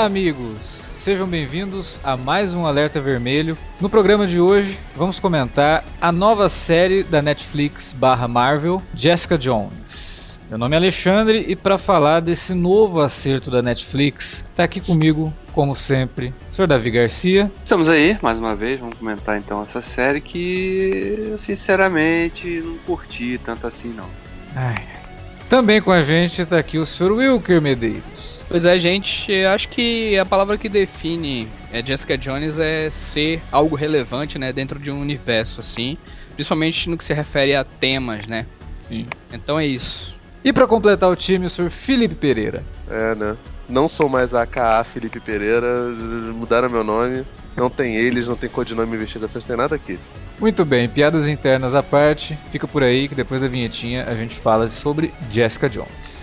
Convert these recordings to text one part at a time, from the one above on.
Olá, amigos! Sejam bem-vindos a mais um Alerta Vermelho. No programa de hoje, vamos comentar a nova série da Netflix barra Marvel, Jessica Jones. Meu nome é Alexandre e para falar desse novo acerto da Netflix, tá aqui comigo, como sempre, o Sr. Davi Garcia. Estamos aí, mais uma vez, vamos comentar então essa série que eu sinceramente não curti tanto assim não. Ai. Também com a gente tá aqui o Sr. Wilker Medeiros. Pois é, gente, acho que a palavra que define é, Jessica Jones é ser algo relevante, né, dentro de um universo assim, principalmente no que se refere a temas, né? Sim. Então é isso. E para completar o time, o Sr. Felipe Pereira. É, né? Não sou mais a AKA Felipe Pereira, mudaram meu nome. Não tem eles, não tem codinome investigações, tem nada aqui. Muito bem, piadas internas à parte, fica por aí que depois da vinhetinha a gente fala sobre Jessica Jones.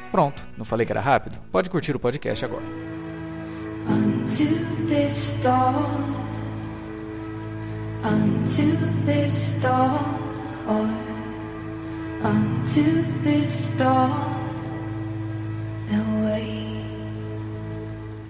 Pronto, não falei que era rápido? Pode curtir o podcast agora. Unto this dawn, unto this dawn, unto this dawn, and wait.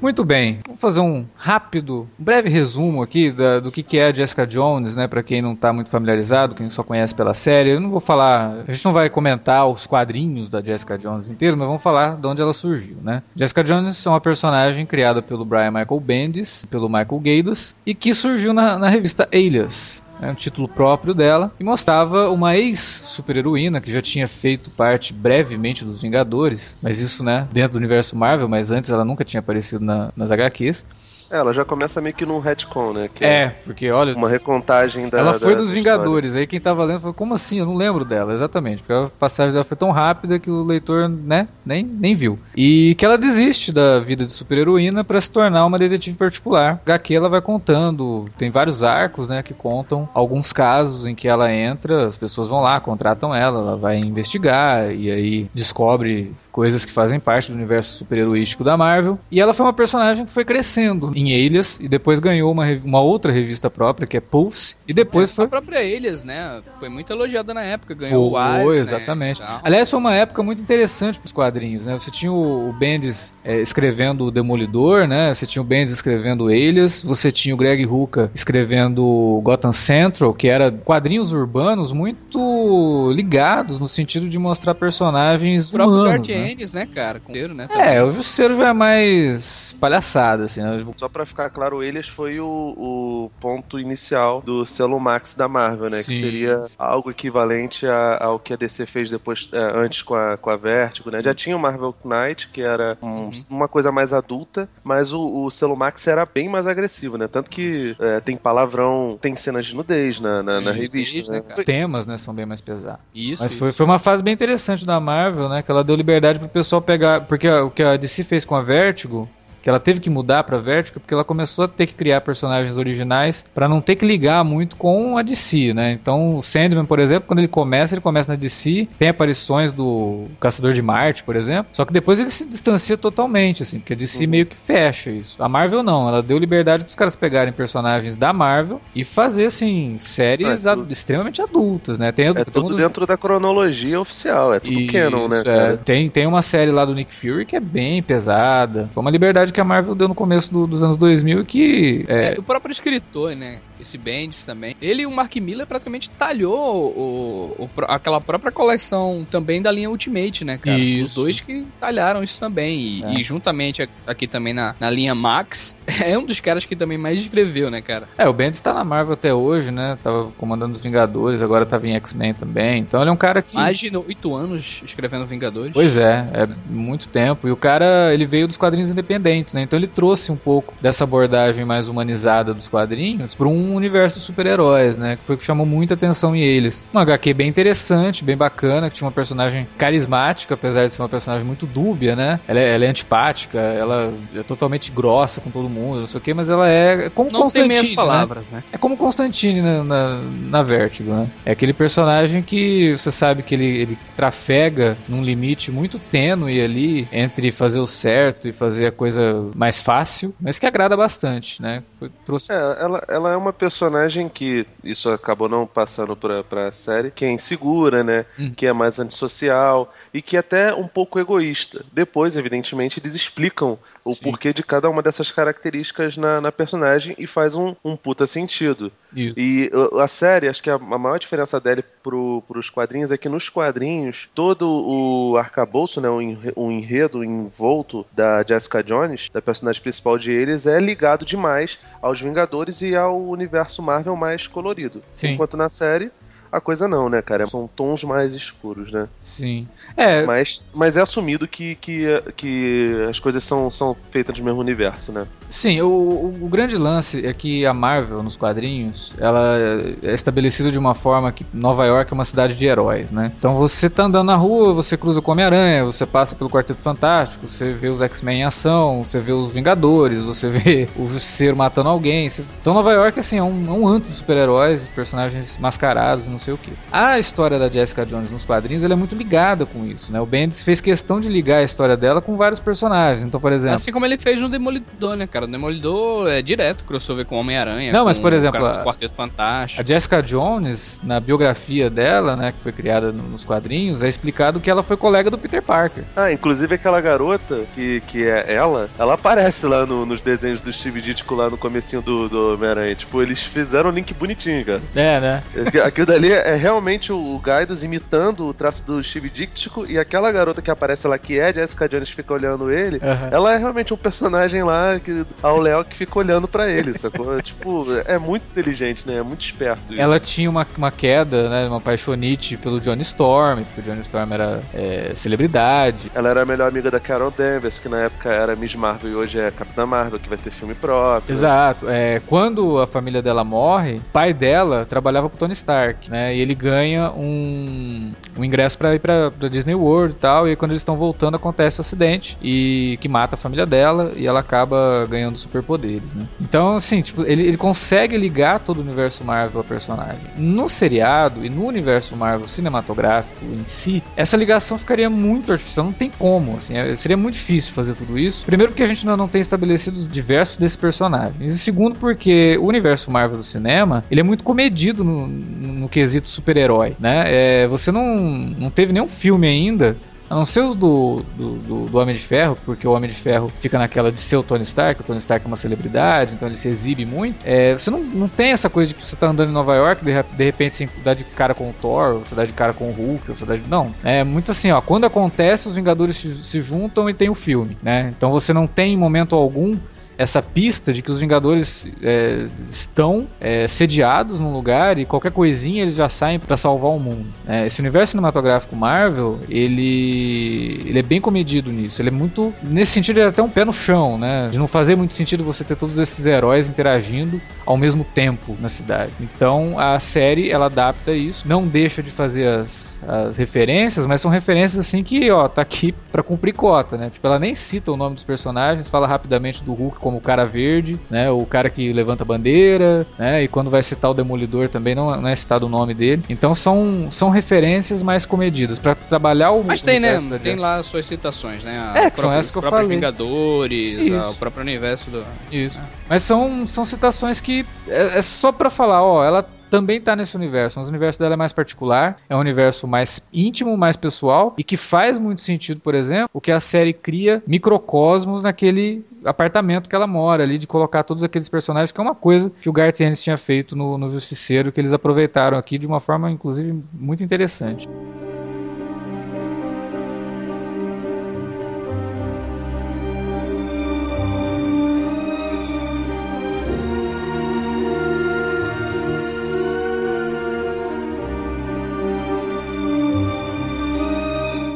Muito bem, vamos fazer um rápido, um breve resumo aqui da, do que, que é a Jessica Jones, né? Para quem não está muito familiarizado, quem só conhece pela série. Eu não vou falar, a gente não vai comentar os quadrinhos da Jessica Jones inteiros, mas vamos falar de onde ela surgiu, né? Jessica Jones é uma personagem criada pelo Brian Michael Bendis, pelo Michael Gaydos, e que surgiu na, na revista Alias, é um título próprio dela, e mostrava uma ex-super-heroína que já tinha feito parte brevemente dos Vingadores, mas isso, né, dentro do universo Marvel, mas antes ela nunca tinha aparecido na, nas HQs. É, ela já começa meio que num retcon, né? Que É, porque olha, Uma recontagem da. ela foi da- dos Vingadores, aí quem tava lendo falou, como assim? Eu não lembro dela, exatamente, porque a passagem dela foi tão rápida que o leitor, né, nem, nem viu. E que ela desiste da vida de super-heroína para se tornar uma detetive particular. HQ ela vai contando, tem vários arcos, né, que contam alguns casos em que ela entra, as pessoas vão lá, contratam ela, ela vai investigar e aí descobre coisas que fazem parte do universo super-heroístico da Marvel. E ela foi uma personagem que foi crescendo em Alias e depois ganhou uma, uma outra revista própria, que é Pulse, e depois foi A própria Elias, né? Foi muito elogiada na época, ganhou o foi, Wives, exatamente. Né. Aliás, foi uma época muito interessante para os quadrinhos, né? Você tinha o o Bendis é, escrevendo o Demolidor, né? Você tinha o Bendis escrevendo Alias, você tinha o Greg Rucka escrevendo Gotham Central, que era quadrinhos urbanos muito ligados no sentido de mostrar personagens O humanos, né? Guardianes, né, cara? Com inteiro, né? É, o Justiceiro já é mais palhaçada, assim, né? Só pra ficar claro, Elias foi o, o ponto inicial do selo Max da Marvel, né? Sim. Que seria algo equivalente a- ao que a DC fez depois, é, antes com a, com a Vertigo, né? Já tinha o Marvel Knight, que era um- Uhum. uma coisa mais adulta, mas o, o selo Max era bem mais agressivo, né? Tanto que é, tem palavrão, tem cenas de nudez na, na, na revista, nudez, né? né? Os temas, né, são bem mais pesados. Isso. Mas isso. foi, foi uma fase bem interessante da Marvel, né? Que ela deu liberdade pro pessoal pegar. Porque o que a DC fez com a Vertigo, que ela teve que mudar pra Vertigo, porque ela começou a ter que criar personagens originais pra não ter que ligar muito com a DC, né? Então o Sandman, por exemplo, quando ele começa, ele começa na DC, tem aparições do Caçador de Marte, por exemplo, só que depois ele se distancia totalmente, assim, porque a DC meio que fecha isso. A Marvel não, ela deu liberdade pros caras pegarem personagens da Marvel e fazer, assim, séries É, adu- extremamente adultas, né? Tem, É tudo dentro da cronologia oficial, é tudo canon, né? isso, é. Tem, tem uma série lá do Nick Fury que é bem pesada. Foi uma liberdade que a Marvel deu no começo do- dos anos 2000 e que. É, É, o próprio escritor, né? Esse Bendis também. Ele e o Mark Miller praticamente talhou o, o aquela própria coleção também da linha Ultimate, né, cara? Isso. Os dois que talharam isso também. E, É. e juntamente aqui também na, na linha Max, é um dos caras que também mais escreveu, né, cara? é, o Bendis tá na Marvel até hoje, né? Tava comandando os Vingadores, agora tava em X-Men também. Então ele é um cara que. Mais de oito anos escrevendo Vingadores. Pois é, é muito tempo. E o cara, ele veio dos quadrinhos independentes, né? Então ele trouxe um pouco dessa abordagem mais humanizada dos quadrinhos para um um universo de super-heróis, né? Que foi o que chamou muita atenção em eles. Um HQ bem interessante, bem bacana, que tinha uma personagem carismática, apesar de ser uma personagem muito dúbia, né? Ela é, ela é antipática, ela é totalmente grossa com todo mundo, não sei o que, mas ela é como Não tem Constantine, meias né? palavras, né? É como Constantine na, na, na Vertigo, né? É aquele personagem que você sabe que ele, ele trafega num limite muito tênue ali entre fazer o certo e fazer a coisa mais fácil, mas que agrada bastante, né? Foi- trouxe É, ela, ela é uma personagem que isso acabou não passando pra, pra série, que é insegura, né? Hum. Que é mais antissocial e que é até um pouco egoísta. Depois, evidentemente, eles explicam o Sim. porquê de cada uma dessas características na, na personagem e faz um, um puta sentido. isso. E uh, a série, acho que a, a maior diferença dele pro, pros quadrinhos é que nos quadrinhos, todo o arcabouço, né, o, enre- o enredo envolto da Jessica Jones, da personagem principal de eles, é ligado demais aos Vingadores e ao universo Marvel mais colorido. Sim. Enquanto na série, a coisa não, né, cara? São tons mais escuros, né? Sim. É, Mas, mas é assumido que, que, que as coisas são, são feitas do mesmo universo, né? Sim, o, o- o grande lance é que a Marvel, nos quadrinhos, ela é estabelecida de uma forma que Nova York é uma cidade de heróis, né? Então você tá andando na rua, você cruza com Homem-Aranha, você passa pelo Quarteto Fantástico, você vê os X-Men em ação, você vê os Vingadores, você vê o Justiceiro matando alguém. Então Nova York, assim, é um, é um antro de super-heróis, personagens mascarados, não sei o que. A história da Jessica Jones nos quadrinhos, ela é muito ligada com isso, né? O Bendis fez questão de ligar a história dela com vários personagens. Então, por exemplo... Assim como ele fez no Demolidor, né, cara? O Demolidor é direto crossover com o Homem-Aranha. Não, mas, com por o exemplo, a- Quarteto Fantástico. A Jessica Jones, na biografia dela, né, que foi criada no- nos quadrinhos, é explicado que ela foi colega do Peter Parker. Ah, inclusive aquela garota que, que é ela, ela aparece lá no- nos desenhos do Steve Ditko lá no comecinho do, do Homem-Aranha. Tipo, eles fizeram um link bonitinho, cara. É, né? Aquilo dali é realmente o Gaidos imitando o traço do Steve Ditko e aquela garota que aparece lá, que é a Jessica Jones, fica olhando ele. Ela é realmente um personagem lá que, ao Léo que fica olhando pra ele, sacou? tipo, é muito inteligente, né? É muito esperto. isso. Ela tinha uma, uma queda, né, uma paixonite pelo Johnny Storm, porque o Johnny Storm era é, celebridade. Ela era a melhor amiga da Carol Danvers, que na época era Miss Marvel e hoje é Capitã Marvel, que vai ter filme próprio. Exato. É, quando a família dela morre, o pai dela trabalhava pro Tony Stark, né? E ele ganha um, um ingresso pra ir pra Disney World e tal. E quando eles estão voltando, acontece o acidente e que mata a família dela e ela acaba ganhando superpoderes, né? Então, assim, tipo, ele, ele consegue ligar todo o universo Marvel ao personagem. No seriado e no universo Marvel cinematográfico em si, essa ligação ficaria muito artificial. Não tem como, assim, é- seria muito difícil fazer tudo isso. Primeiro porque a gente ainda não tem estabelecido os diversos desses personagens. E segundo porque o universo Marvel do cinema, ele é muito comedido no, no, no quesito super-herói, né? É, você não, não teve nenhum filme ainda a não ser os do, do, do- do Homem de Ferro, porque o Homem de Ferro fica naquela de ser o Tony Stark, o Tony Stark é uma celebridade, então ele se exibe muito. É, você não, não tem essa coisa de que você tá andando em Nova York, de, de repente você dá de cara com o Thor, você dá de cara com o Hulk, ou você dá de... Não, é muito assim, ó, quando acontece, os Vingadores se, se juntam e tem o filme, né? Então você não tem em momento algum essa pista de que os Vingadores é, estão é, sediados num lugar e qualquer coisinha eles já saem pra salvar o mundo. né? esse universo cinematográfico Marvel, ele, ele é bem comedido nisso. Ele é muito. Nesse sentido, ele é até um pé no chão, né? De não fazer muito sentido você ter todos esses heróis interagindo ao mesmo tempo na cidade. Então a série ela adapta isso, não deixa de fazer as, as referências, mas são referências assim que, ó, tá aqui pra cumprir cota, né? Tipo, ela nem cita o nome dos personagens, fala rapidamente do Hulk como o cara verde, né? O cara que levanta a bandeira, né? E quando vai citar o Demolidor também não, não é citado o nome dele. Então são, são referências mais comedidas pra trabalhar o Mas tem, né? Tem lá suas citações, né? A É, que são própria- essas que eu os próprios falei. Vingadores, Isso. a- o próprio universo do. Isso. Mas são, são citações que é, é só pra falar, ó, ela também tá nesse universo, mas o universo dela é mais particular, é um universo mais íntimo, mais pessoal e que faz muito sentido, por exemplo, o que a série cria microcosmos naquele apartamento que ela mora ali, de colocar todos aqueles personagens, que é uma coisa que o Garth Ennis tinha feito no, no Justiceiro, que eles aproveitaram aqui de uma forma, inclusive, muito interessante.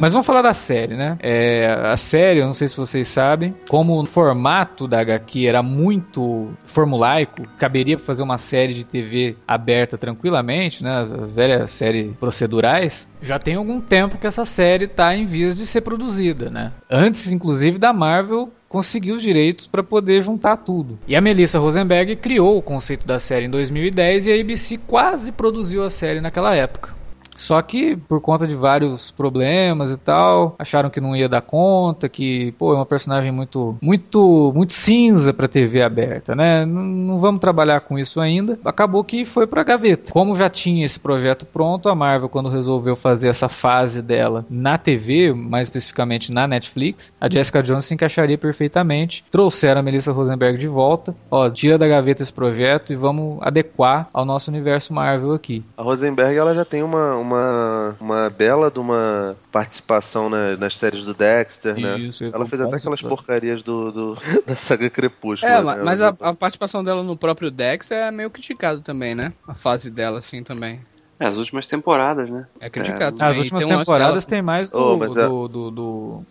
Mas vamos falar da série, né? É, a série, eu não sei se vocês sabem, como o formato da HQ era muito formulaico, caberia fazer uma série de TV aberta tranquilamente, né? A velha série procedurais. Já tem algum tempo que essa série tá em vias de ser produzida, né? Antes, inclusive, da Marvel conseguiu os direitos para poder juntar tudo. E a Melissa Rosenberg criou o conceito da série em 2010 e a ABC quase produziu a série naquela época. Só que por conta de vários problemas e tal, acharam que não ia dar conta, que pô, é uma personagem muito muito muito cinza para TV aberta, né? Não, não vamos trabalhar com isso ainda. Acabou que foi para gaveta. Como já tinha esse projeto pronto, a Marvel quando resolveu fazer essa fase dela na TV, mais especificamente na Netflix, a Jessica Jones se encaixaria perfeitamente. Trouxeram a Melissa Rosenberg de volta. Ó, tira da gaveta esse projeto e vamos adequar ao nosso universo Marvel aqui. A Rosenberg ela já tem uma, uma, uma bela de uma participação na- nas séries do Dexter, né? Isso, Ela fez até aquelas porcarias do, do- da saga Crepúsculo. É, né? ma- mas a, a participação dela no próprio Dex é meio criticado também, né? A fase dela, assim, também. É, as últimas temporadas, né? É criticado É, também. As últimas Tem temporadas tem mais do, Oh, mas é- do, do, do,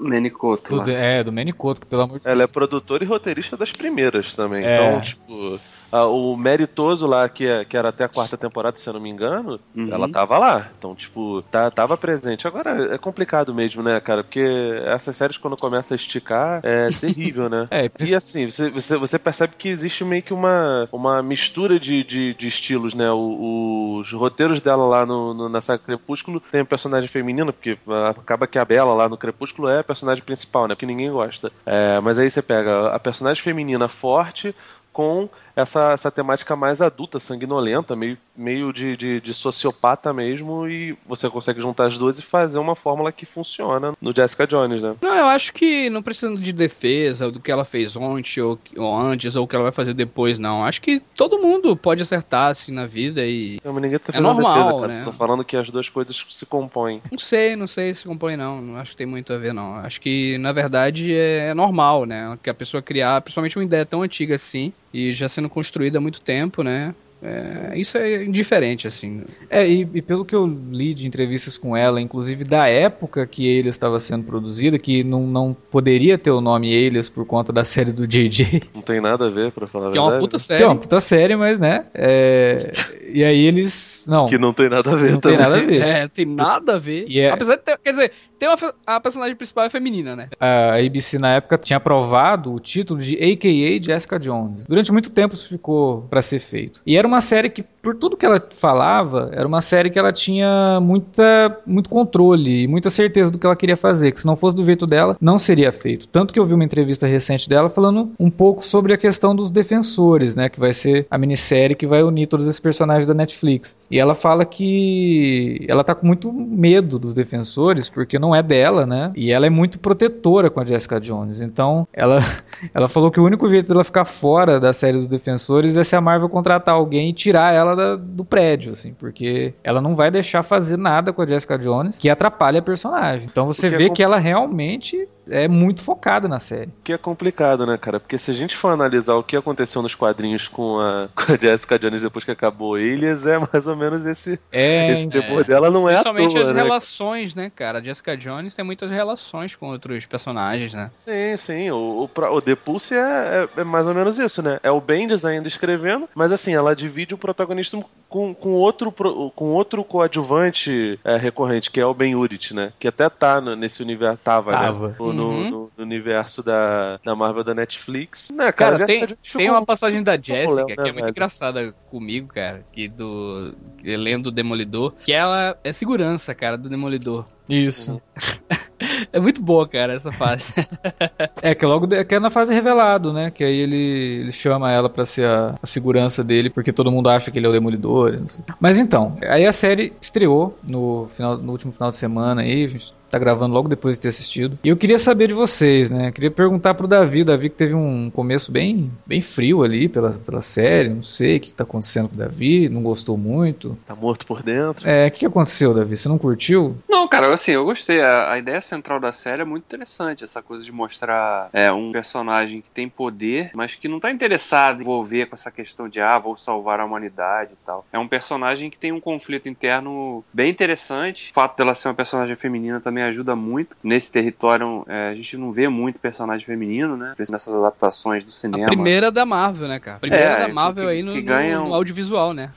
Manicoto do- é, do Manicoto, que pelo amor de Ela é produtora e roteirista das primeiras também. É. Então, tipo, a- o Meritoso lá, que, é- que era até a quarta temporada, se eu não me engano, Uhum. ela tava lá. Então, tipo, tá, tava presente. Agora, é complicado mesmo, né, cara? Porque essas séries, quando começam a esticar, é terrível, né? É, E assim, você, você, você percebe que existe meio que uma, uma mistura de, de, de estilos, né? O- os roteiros dela lá no, no- na saga Crepúsculo tem um personagem feminino, porque ah, acaba que a Bela lá no Crepúsculo é a personagem principal, né? Porque ninguém gosta. É, mas aí você pega a personagem feminina forte com essa, essa temática mais adulta, sanguinolenta, meio, meio de, de, de sociopata mesmo, e você consegue juntar as duas e fazer uma fórmula que funciona no Jessica Jones, né? Não, eu acho que não precisa de defesa do que ela fez ontem ou, ou antes ou o que ela vai fazer depois, não. Acho que todo mundo pode acertar assim na vida e. Não, mas ninguém tá É normal, defesa, cara. né? Estou falando que as duas coisas se compõem. Não sei, não sei se compõe, não. Não acho que tem muito a ver, não. Acho que, na verdade, é normal, né? Que a pessoa criar, principalmente uma ideia tão antiga assim, e já sendo construída há muito tempo, né? É, isso é indiferente, assim. É, e, e pelo que eu li de entrevistas com ela, inclusive da época que Elias estava sendo produzida, que não, não poderia ter o nome Elias por conta da série do JJ, Não tem nada a ver, pra falar a Que é uma verdade. puta que série. é uma puta série, mas né, é, e aí eles, não, Que não tem nada a ver não tem também. nada a ver. É, tem nada a ver. E é- Apesar de ter, quer dizer, tem uma, a personagem principal é feminina, né? A ABC na época tinha aprovado o título de AKA Jessica Jones. Durante muito tempo isso ficou pra ser feito. E era uma série que, por tudo que ela falava, era uma série que ela tinha muita, muito controle e muita certeza do que ela queria fazer. Que se não fosse do jeito dela, não seria feito. Tanto que eu vi uma entrevista recente dela falando um pouco sobre a questão dos defensores, né? Que vai ser a minissérie que vai unir todos esses personagens da Netflix. E ela fala que ela tá com muito medo dos defensores, porque não é dela, né? E ela é muito protetora com a Jessica Jones. Então, ela, ela falou que o único jeito dela ficar fora da série dos defensores é se a Marvel contratar alguém e tirar ela da- do prédio, assim, porque ela não vai deixar fazer nada com a Jessica Jones que atrapalhe a personagem. Então você Porque é vê com- que ela realmente é muito focada na série. Que é complicado, né, cara? Porque se a gente for analisar o que aconteceu nos quadrinhos com a, com a Jessica Jones depois que acabou Elias, é mais ou menos esse, É, esse temor dela não é à Principalmente toa, as né? relações, né, cara? A Jessica Jones tem muitas relações com outros personagens, né? Sim, sim. O, o, o The Pulse é, é- é mais ou menos isso, né? É o Bendis ainda escrevendo, mas assim, ela divide o protagonista com, com, outro, com outro coadjuvante é, recorrente, que é o Ben Urich, né? Que até tá no- nesse universo, tava, Tava. né? No, no- Uhum. no- no universo da, da Marvel da Netflix. Né, Cara, Jessica tem, Jones tem uma passagem da Jessica que né, é muito velho? engraçada comigo, cara, que do que lendo o Demolidor, que ela é segurança, cara, do Demolidor. isso. É muito boa, cara, essa fase. É que logo de- que é na fase revelado, né? Que aí ele, ele chama ela pra ser a, a segurança dele, porque todo mundo acha que ele é o demolidor. Mas então, aí a série estreou no, final, no último final de semana aí, a gente tá gravando logo depois de ter assistido. E eu queria saber de vocês, né? Queria perguntar pro Davi, o Davi que teve um começo bem, bem frio ali pela, pela série, não sei o que, que tá acontecendo com o Davi, não gostou muito. Tá morto por dentro. É, o que, que aconteceu, Davi? Você não curtiu? Não, cara, assim, eu gostei. A, a ideia central da série é muito interessante. Essa coisa de mostrar é, um personagem que tem poder, mas que não tá interessado em envolver com essa questão de, ah, vou salvar a humanidade e tal. É um personagem que tem um conflito interno bem interessante. O fato dela ser uma personagem feminina também também ajuda muito. Nesse território, é, a gente não vê muito personagem feminino, né? Nessas adaptações do A cinema. primeira da Marvel, né, cara? A primeira É, da Marvel que- aí no, no- no audiovisual, né?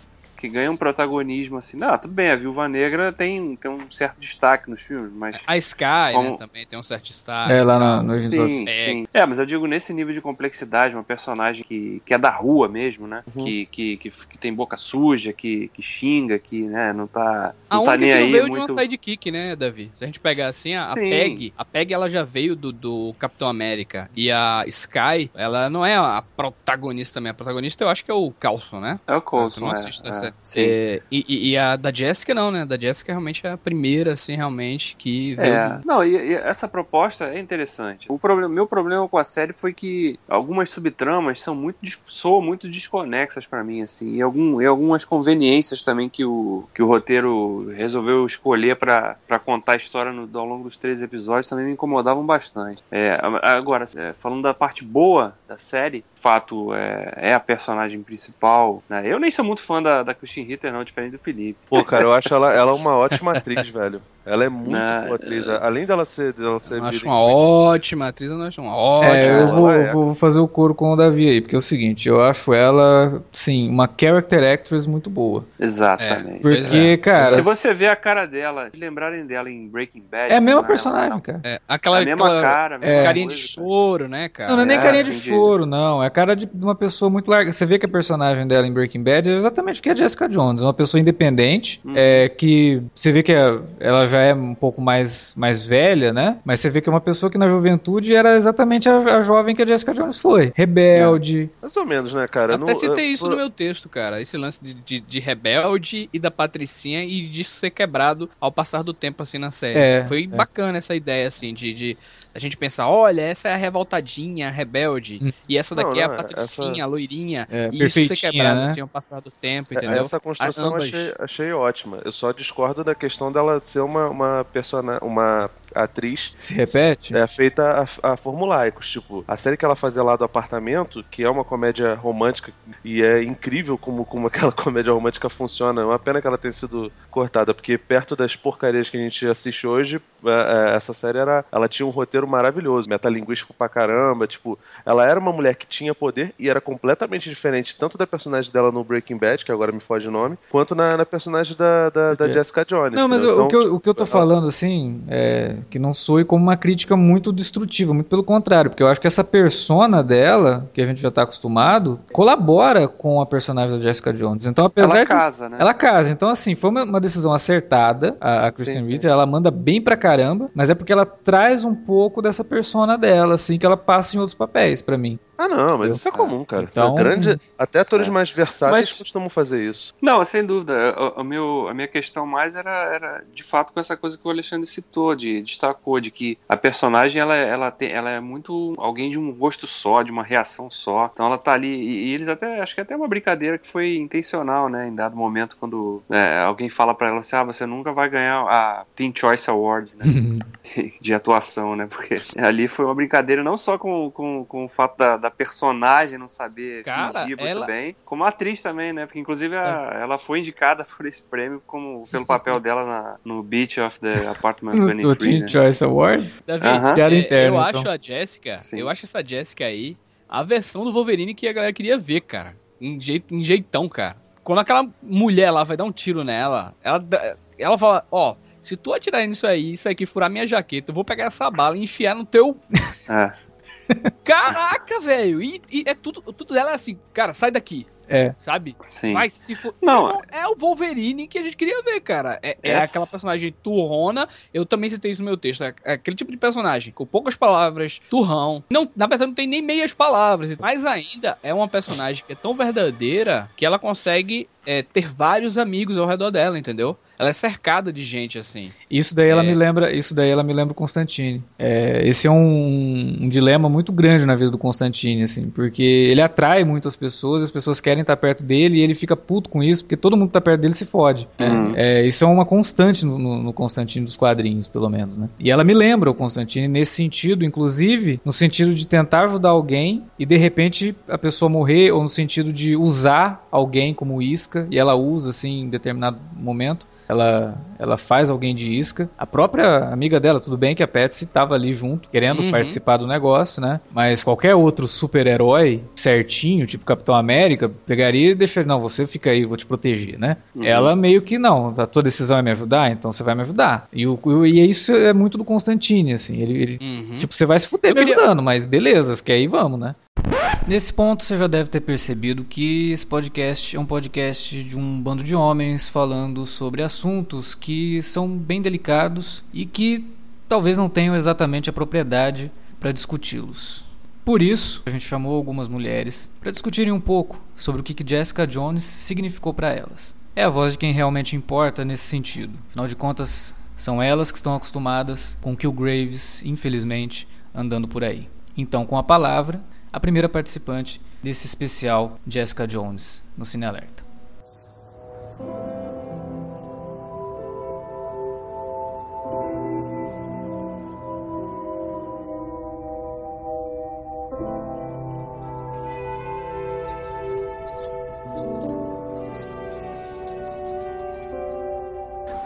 Que ganha um protagonismo assim. Não, tudo bem, a Viúva Negra tem, tem um certo destaque nos filmes, mas. A Sky, né, Como- também tem um certo destaque. É, lá na- no Sim, sim. É, mas eu digo nesse nível de complexidade, uma personagem que, que é da rua mesmo, né? Uhum. Que, que, que, que tem boca suja, que, que xinga, que né, não tá, A não tá única nem que não aí veio muito... de uma sidekick, né, Davi? Se a gente pegar assim, a, a. Peg, a Peg ela já veio do, do Capitão América. E a Sky, ela não é a protagonista também. A protagonista eu acho que é o Coulson, né? É o Coulson, não é, assiste é, Sim. É, e, e- a da Jessica não, né? Da Jessica realmente é a primeira, assim, realmente, que veio É, não, e, e essa proposta é interessante. O problema, meu problema com a série foi que algumas subtramas são muito soam muito desconexas pra mim, assim, e, algum, e algumas conveniências também que o, que o roteiro resolveu escolher pra pra contar a história no, ao longo dos três episódios também me incomodavam bastante. É, agora, é, falando da parte boa da série, fato é, é a personagem principal. Né? Eu nem sou muito fã da, da Christine Ritter, não, diferente do Felipe. Pô, cara, eu acho ela, ela uma ótima atriz, velho. Ela é muito Não, boa atriz. Além dela ser. Dela ser Eu acho uma ótima atriz, eu não acho uma ótima. É, eu vou, é. vou fazer o coro com o Davi aí, porque é o seguinte, eu acho ela, sim, uma character actress muito boa. Exatamente. Pois Porque, é. cara, Se você vê a cara dela, se lembrarem dela em Breaking Bad. é a mesma né, personagem, ela- cara. É, aquela, a mesma aquela cara, a mesma carinha de coisa, choro, né, cara? Não, não é nem É, carinha de assim, de- choro, não. É a cara de uma pessoa muito larga. Você vê que a personagem dela em Breaking Bad é exatamente o que é a Jessica Jones. Uma pessoa independente, Hum. é, que você vê que é- ela já é um pouco mais, mais velha, né? Mas você vê que é uma pessoa que na juventude era exatamente a, a jovem que a Jessica Jones foi. Rebelde. Mais ou menos, né, cara? Até Não- citei eu- isso no meu texto, cara. Esse lance de, de, de rebelde e da patricinha e disso ser quebrado ao passar do tempo, assim, na série. É, Foi é. bacana essa ideia, assim, de, de a gente pensar, olha, essa é a revoltadinha, a rebelde, Hum. e essa daqui Não, é a não, patricinha, essa- a loirinha, É, e isso ser perfeitinha, quebrado, né? assim, ao passar do tempo, É, entendeu? Essa construção eu Ambas. achei, achei ótima. Eu só discordo da questão dela ser uma, uma persona, uma atriz Se repete? é, feita a, a formulaicos. Tipo, a série que ela fazia lá do apartamento, que é uma comédia romântica, e é incrível como, como aquela comédia romântica funciona. É uma pena que ela tenha sido cortada, porque perto das porcarias que a gente assiste hoje, é, é, essa série era. Ela tinha um roteiro maravilhoso, metalinguístico pra caramba. Tipo, ela era uma mulher que tinha poder e era completamente diferente, tanto da personagem dela no Breaking Bad, que agora me foge o nome, quanto na, na personagem da, da, da Jessica. Jones. Não, mas entendeu? o, o que eu, Então, o que eu tô ela- falando, assim, é que não soe como uma crítica muito destrutiva, muito pelo contrário, porque eu acho que essa persona dela, que a gente já tá acostumado, colabora com a personagem da Jessica Jones. Então, apesar Ela de. casa, né? Ela casa. Então, assim, foi uma, uma decisão acertada, a, a Kristen. Ritter. Ela manda bem pra caramba, mas é porque ela traz um pouco dessa persona dela, assim, que ela passa em outros papéis, pra mim. Ah, não, mas isso é comum, cara. Então- Grande, até atores É. mais versáteis Mas- costumam fazer isso. Não, sem dúvida. O, o meu, a minha questão mais era, era, de fato, com essa coisa que o Alexandre citou, de destacou, de que a personagem ela, ela, tem, ela é muito alguém de um gosto só, de uma reação só. Então ela tá ali. E, e eles até. Acho que até uma brincadeira que foi intencional, né? Em dado momento, quando é, alguém fala pra ela assim: ah, você nunca vai ganhar a Teen Choice Awards, né? de atuação, né? Porque ali foi uma brincadeira não só com, com, com o fato da, da personagem não saber Cara, fingir muito ela- bem, como atriz também, né? Porque inclusive a- ela foi indicada por esse prêmio como pelo papel dela na, no Beach of the Apartment No 23, Teen né? Choice Awards. Davi, Aham. Piada é, interna, eu então. acho a Jessica, Sim. eu acho essa Jessica aí a versão do Wolverine que a galera queria ver, cara. Em, jeito, em jeitão, cara. Quando aquela mulher lá vai dar um tiro nela, ela, ela fala, ó, se tu atirar nisso aí, isso aqui furar minha jaqueta, eu vou pegar essa bala e enfiar no teu... É. Caraca, velho! E, e é tudo, tudo dela é assim, cara, sai daqui, É. sabe? Sim. Vai se for. Não, é o Wolverine que a gente queria ver, cara. É, é Essa- aquela personagem turrona. Eu também citei isso no meu texto. É, é aquele tipo de personagem com poucas palavras, turrão. Não, na verdade, não tem nem meias palavras. Mas ainda é uma personagem que é tão verdadeira que ela consegue é, ter vários amigos ao redor dela, entendeu? Ela é cercada de gente assim. Isso daí ela É. me lembra, isso daí ela me lembra o Constantine. É, esse é um, um dilema muito grande na vida do Constantine, assim, porque ele atrai muitas pessoas, as pessoas querem estar perto dele e ele fica puto com isso, porque todo mundo que tá perto dele se fode. né? Uhum. É, isso é uma constante no, no, no Constantine dos quadrinhos, pelo menos, né? E ela me lembra o Constantine nesse sentido, inclusive no sentido de tentar ajudar alguém e de repente a pessoa morrer, ou no sentido de usar alguém como isca, e ela usa assim em determinado momento ela, ela faz alguém de isca. A própria amiga dela, tudo bem que a Patsy estava ali junto, querendo Uhum. participar do negócio, né? Mas qualquer outro super-herói certinho, tipo Capitão América, pegaria e deixaria, não, você fica aí, vou te proteger, né? Ela meio que, não, a tua decisão é me ajudar, então você vai me ajudar. E, o, e isso é muito do Constantine, assim, ele, ele Uhum. Tipo, você vai se fuder me ajudando, mas beleza, que aí vamos, né? Nesse ponto, você já deve ter percebido que esse podcast é um podcast de um bando de homens falando sobre assuntos que são bem delicados e que talvez não tenham exatamente a propriedade para discuti-los. Por isso, a gente chamou algumas mulheres para discutirem um pouco sobre o que Jessica Jones significou para elas. É a voz de quem realmente importa nesse sentido. Afinal de contas, são elas que estão acostumadas com Kill Graves, infelizmente, andando por aí. Então, com a palavra, a primeira participante desse especial Jessica Jones no Cine Alerta.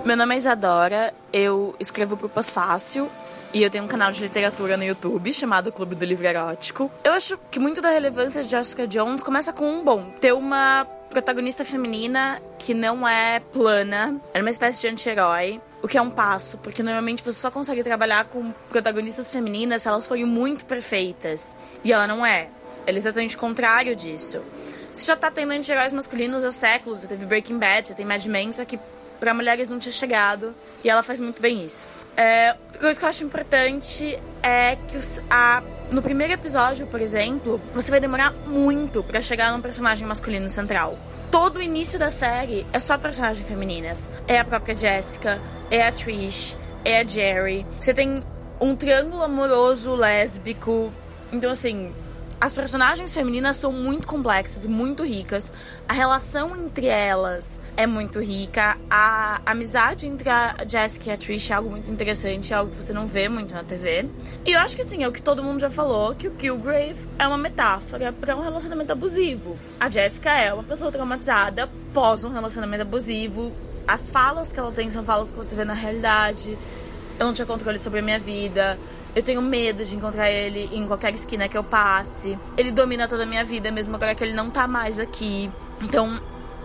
Meu nome é Isadora, eu escrevo pro Pós-Fácil e eu tenho um canal de literatura no YouTube chamado Clube do Livro Erótico. Eu acho que muito da relevância de Jessica Jones começa com um bom, ter uma protagonista feminina que não é plana, é uma espécie de anti-herói. O que é um passo, porque normalmente você só consegue trabalhar com protagonistas femininas se elas forem muito perfeitas. E ela não é. Ela é exatamente o contrário disso. Você já tá tendo anti-heróis masculinos há séculos. Você teve Breaking Bad, você tem Mad Men, só que pra mulheres não tinha chegado. E ela faz muito bem isso. É, coisa que eu acho importante é que os, a, no primeiro episódio, por exemplo, você vai demorar muito pra chegar num personagem masculino central. Todo o início da série é só personagens femininas. É a própria Jessica, é a Trish, é a Jerry. Você tem um triângulo amoroso lésbico. Então, assim, as personagens femininas são muito complexas e muito ricas. A relação entre elas é muito rica. A amizade entre a Jessica e a Trish é algo muito interessante, é algo que você não vê muito na TV. E eu acho que assim, é o que todo mundo já falou, que o Killgrave é uma metáfora para um relacionamento abusivo. A Jessica é uma pessoa traumatizada pós um relacionamento abusivo. As falas que ela tem são falas que você vê na realidade. Eu não tinha controle sobre a minha vida. Eu tenho medo de encontrar ele em qualquer esquina que eu passe. Ele domina toda a minha vida, mesmo agora que ele não tá mais aqui. Então,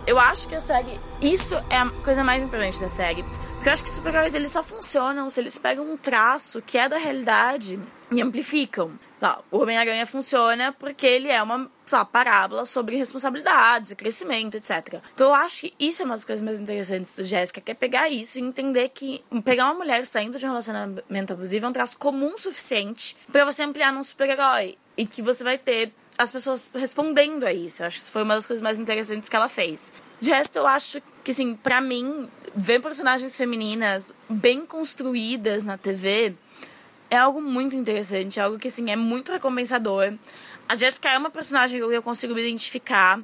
eu acho que a série. Isso é a coisa mais importante da série. Porque eu acho que super-heróis eles só funcionam se eles pegam um traço que é da realidade e amplificam. Tá, o Homem-Aranha funciona porque ele é uma sei lá, parábola sobre responsabilidades e crescimento, etc. Então eu acho que isso é uma das coisas mais interessantes do Jéssica, que é pegar isso e entender que pegar uma mulher saindo de um relacionamento abusivo é um traço comum o suficiente para você ampliar num super-herói. E que você vai ter as pessoas respondendo a isso. Eu acho que foi uma das coisas mais interessantes que ela fez. De resto, eu acho que, assim, pra mim, ver personagens femininas bem construídas na TV é algo muito interessante, é algo que, assim, é muito recompensador. A Jessica é uma personagem que eu consigo me identificar,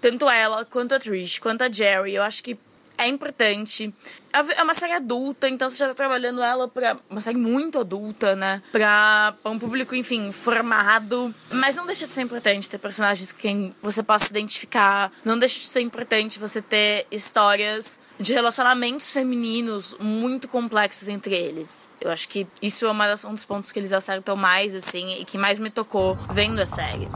tanto ela, quanto a Trish, quanto a Jerry. Eu acho que é importante. É uma série adulta, então você já tá trabalhando ela pra uma série muito adulta, né? Pra, pra um público, enfim, formado. Mas não deixa de ser importante ter personagens com quem você possa identificar. Não deixa de ser importante você ter histórias de relacionamentos femininos muito complexos entre eles. Eu acho que isso é um dos pontos que eles acertam mais, assim, e que mais me tocou vendo a série.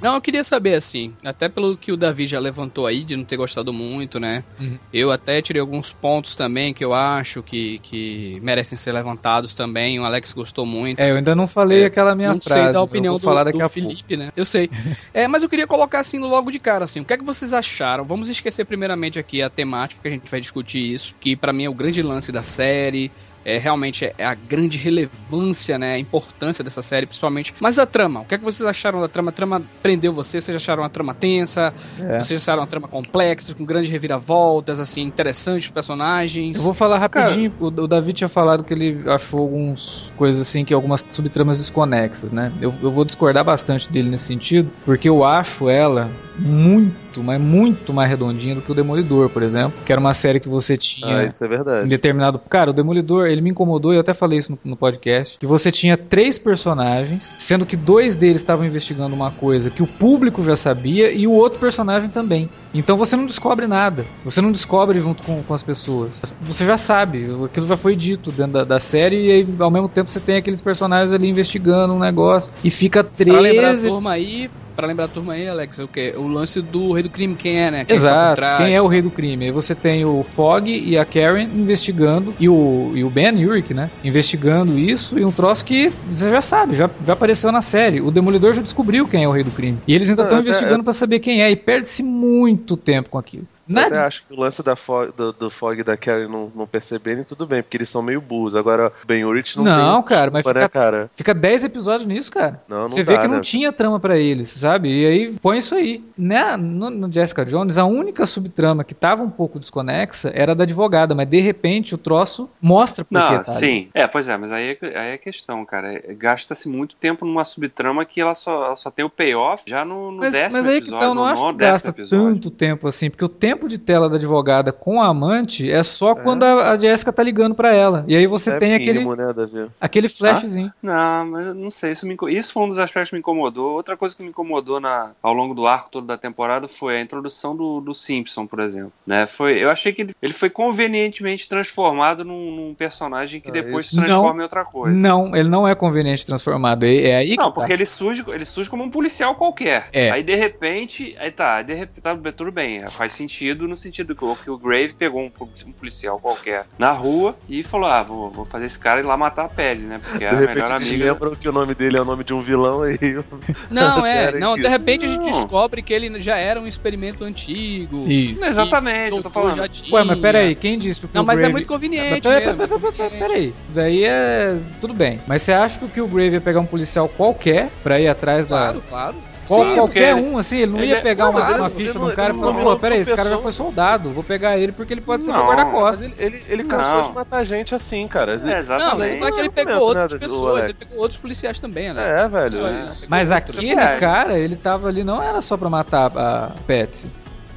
Não, eu queria saber, assim, até pelo que o Davi já levantou aí, de não ter gostado muito, né? Uhum. Eu até tirei alguns pontos também que eu acho que, que merecem ser levantados também. O Alex gostou muito. É, eu ainda não falei É, aquela minha não frase. sei da opinião do, falar daqui do a pouco. Felipe, né? Eu sei. é, mas eu queria colocar assim logo de cara, assim, o que é que vocês acharam? Vamos esquecer primeiramente aqui a temática que a gente vai discutir isso, que pra mim é o grande lance da série. É realmente é a grande relevância, né? A importância dessa série, principalmente. Mas a trama, o que é que vocês acharam da trama? A trama prendeu vocês? Vocês acharam uma trama tensa? É. Vocês acharam uma trama complexa, com grandes reviravoltas, assim, interessantes os personagens? Eu vou falar rapidinho. O, o Davi tinha falado que ele achou algumas coisas assim, que algumas subtramas desconexas, né? Eu, eu vou discordar bastante dele nesse sentido, porque eu acho ela muito, mas muito mais redondinha do que o Demolidor, por exemplo, que era uma série que você tinha Ah, isso é em verdade. determinado. Cara, o Demolidor, ele me incomodou, e eu até falei isso no, no podcast, que você tinha três personagens, sendo que dois deles estavam investigando uma coisa que o público já sabia e o outro personagem também. Então você não descobre nada. Você não descobre junto com, com as pessoas. Você já sabe, aquilo já foi dito dentro da, da série e aí, ao mesmo tempo você tem aqueles personagens ali investigando um negócio e fica Pra lembrar a 13 turma aí, pra lembrar a turma aí, Alex, o que? O lance do rei do crime, quem é, né? Quem tá por Exato. trás. Quem é o rei do crime? Aí você tem o Fog e a Karen investigando, e o, e o Ben Urich, né? Investigando isso, e um troço que você já sabe, já, já apareceu na série. O Demolidor já descobriu quem é o rei do crime. E eles ainda estão investigando pra saber quem é, e perde-se muito tempo com aquilo. Eu Nada. até acho que o lance da Fog, do, do Fog e da Karen não, não perceberem, tudo bem, porque eles são meio burros. Agora, Ben Urich não, Não, tem cara, mas desculpa, né, fica- cara? Fica 10 episódios nisso, cara. Não, não Você dá, vê que não né? tinha trama pra eles, sabe? E aí põe isso aí. Né? No, no Jessica Jones, a única subtrama que tava um pouco desconexa era da advogada, mas de repente o troço mostra por que Não, tá ali. sim. É, pois é, mas aí é, aí é a questão, cara. É, Gasta-se muito tempo numa subtrama que ela só, ela só tem o payoff já no, no Mas, décimo mas aí que episódio. tá, eu não acho que gasta episódio. tanto tempo assim, porque o tempo de tela da advogada com a amante é só quando a, a Jessica tá ligando pra ela. E aí você é tem aquele, mínimo, né, Davi? aquele flashzinho. Não, mas eu não sei, isso, me, isso foi um dos aspectos que me incomodou. Outra coisa que me incomodou na, ao longo do arco todo da temporada foi a introdução do, do Simpson, por exemplo. Né? Foi, eu achei que ele, ele foi convenientemente transformado num, num personagem que Ah, depois isso- se transforma em outra coisa. Não, ele não é conveniente transformado. É, é aí que Não, tá. porque ele surge, ele surge como um policial qualquer. É. Aí de repente, aí tá, aí de repente, tá, tudo bem, faz sentido no sentido que o, que o Grave pegou um, um policial qualquer na rua e falou: ah, vou, vou fazer esse cara ir lá matar a pele, né? Porque é De a repente melhor amiga. lembram que o nome dele é o nome de um vilão aí. Não, é. Não, que- de repente a gente descobre que ele já era um experimento antigo. Isso. Exatamente, eu tô falando. já tinha. Ué, mas peraí, quem disse que o Não, mas é Killgrave- muito conveniente Peraí, mesmo. peraí, é peraí, peraí, conveniente. peraí. Daí é. Tudo bem. Mas você acha que o Killgrave ia pegar um policial qualquer pra ir atrás Claro, da. claro. Qual- Sim, qualquer um, assim, ele não ele ia é- pegar Não, uma, uma ficha não- de um cara e falar, não pô, peraí, esse cara já foi soldado, vou pegar ele porque ele pode ser Não, meu guarda-costas. ele, ele, ele cansou Não. de matar gente assim, cara. É, Não, exatamente. não é que ele Não, pegou não, outras pessoas, ele pegou outros policiais também, né? É, velho. É. Mas aquele É. cara, ele tava ali, não era só pra matar a Patsy.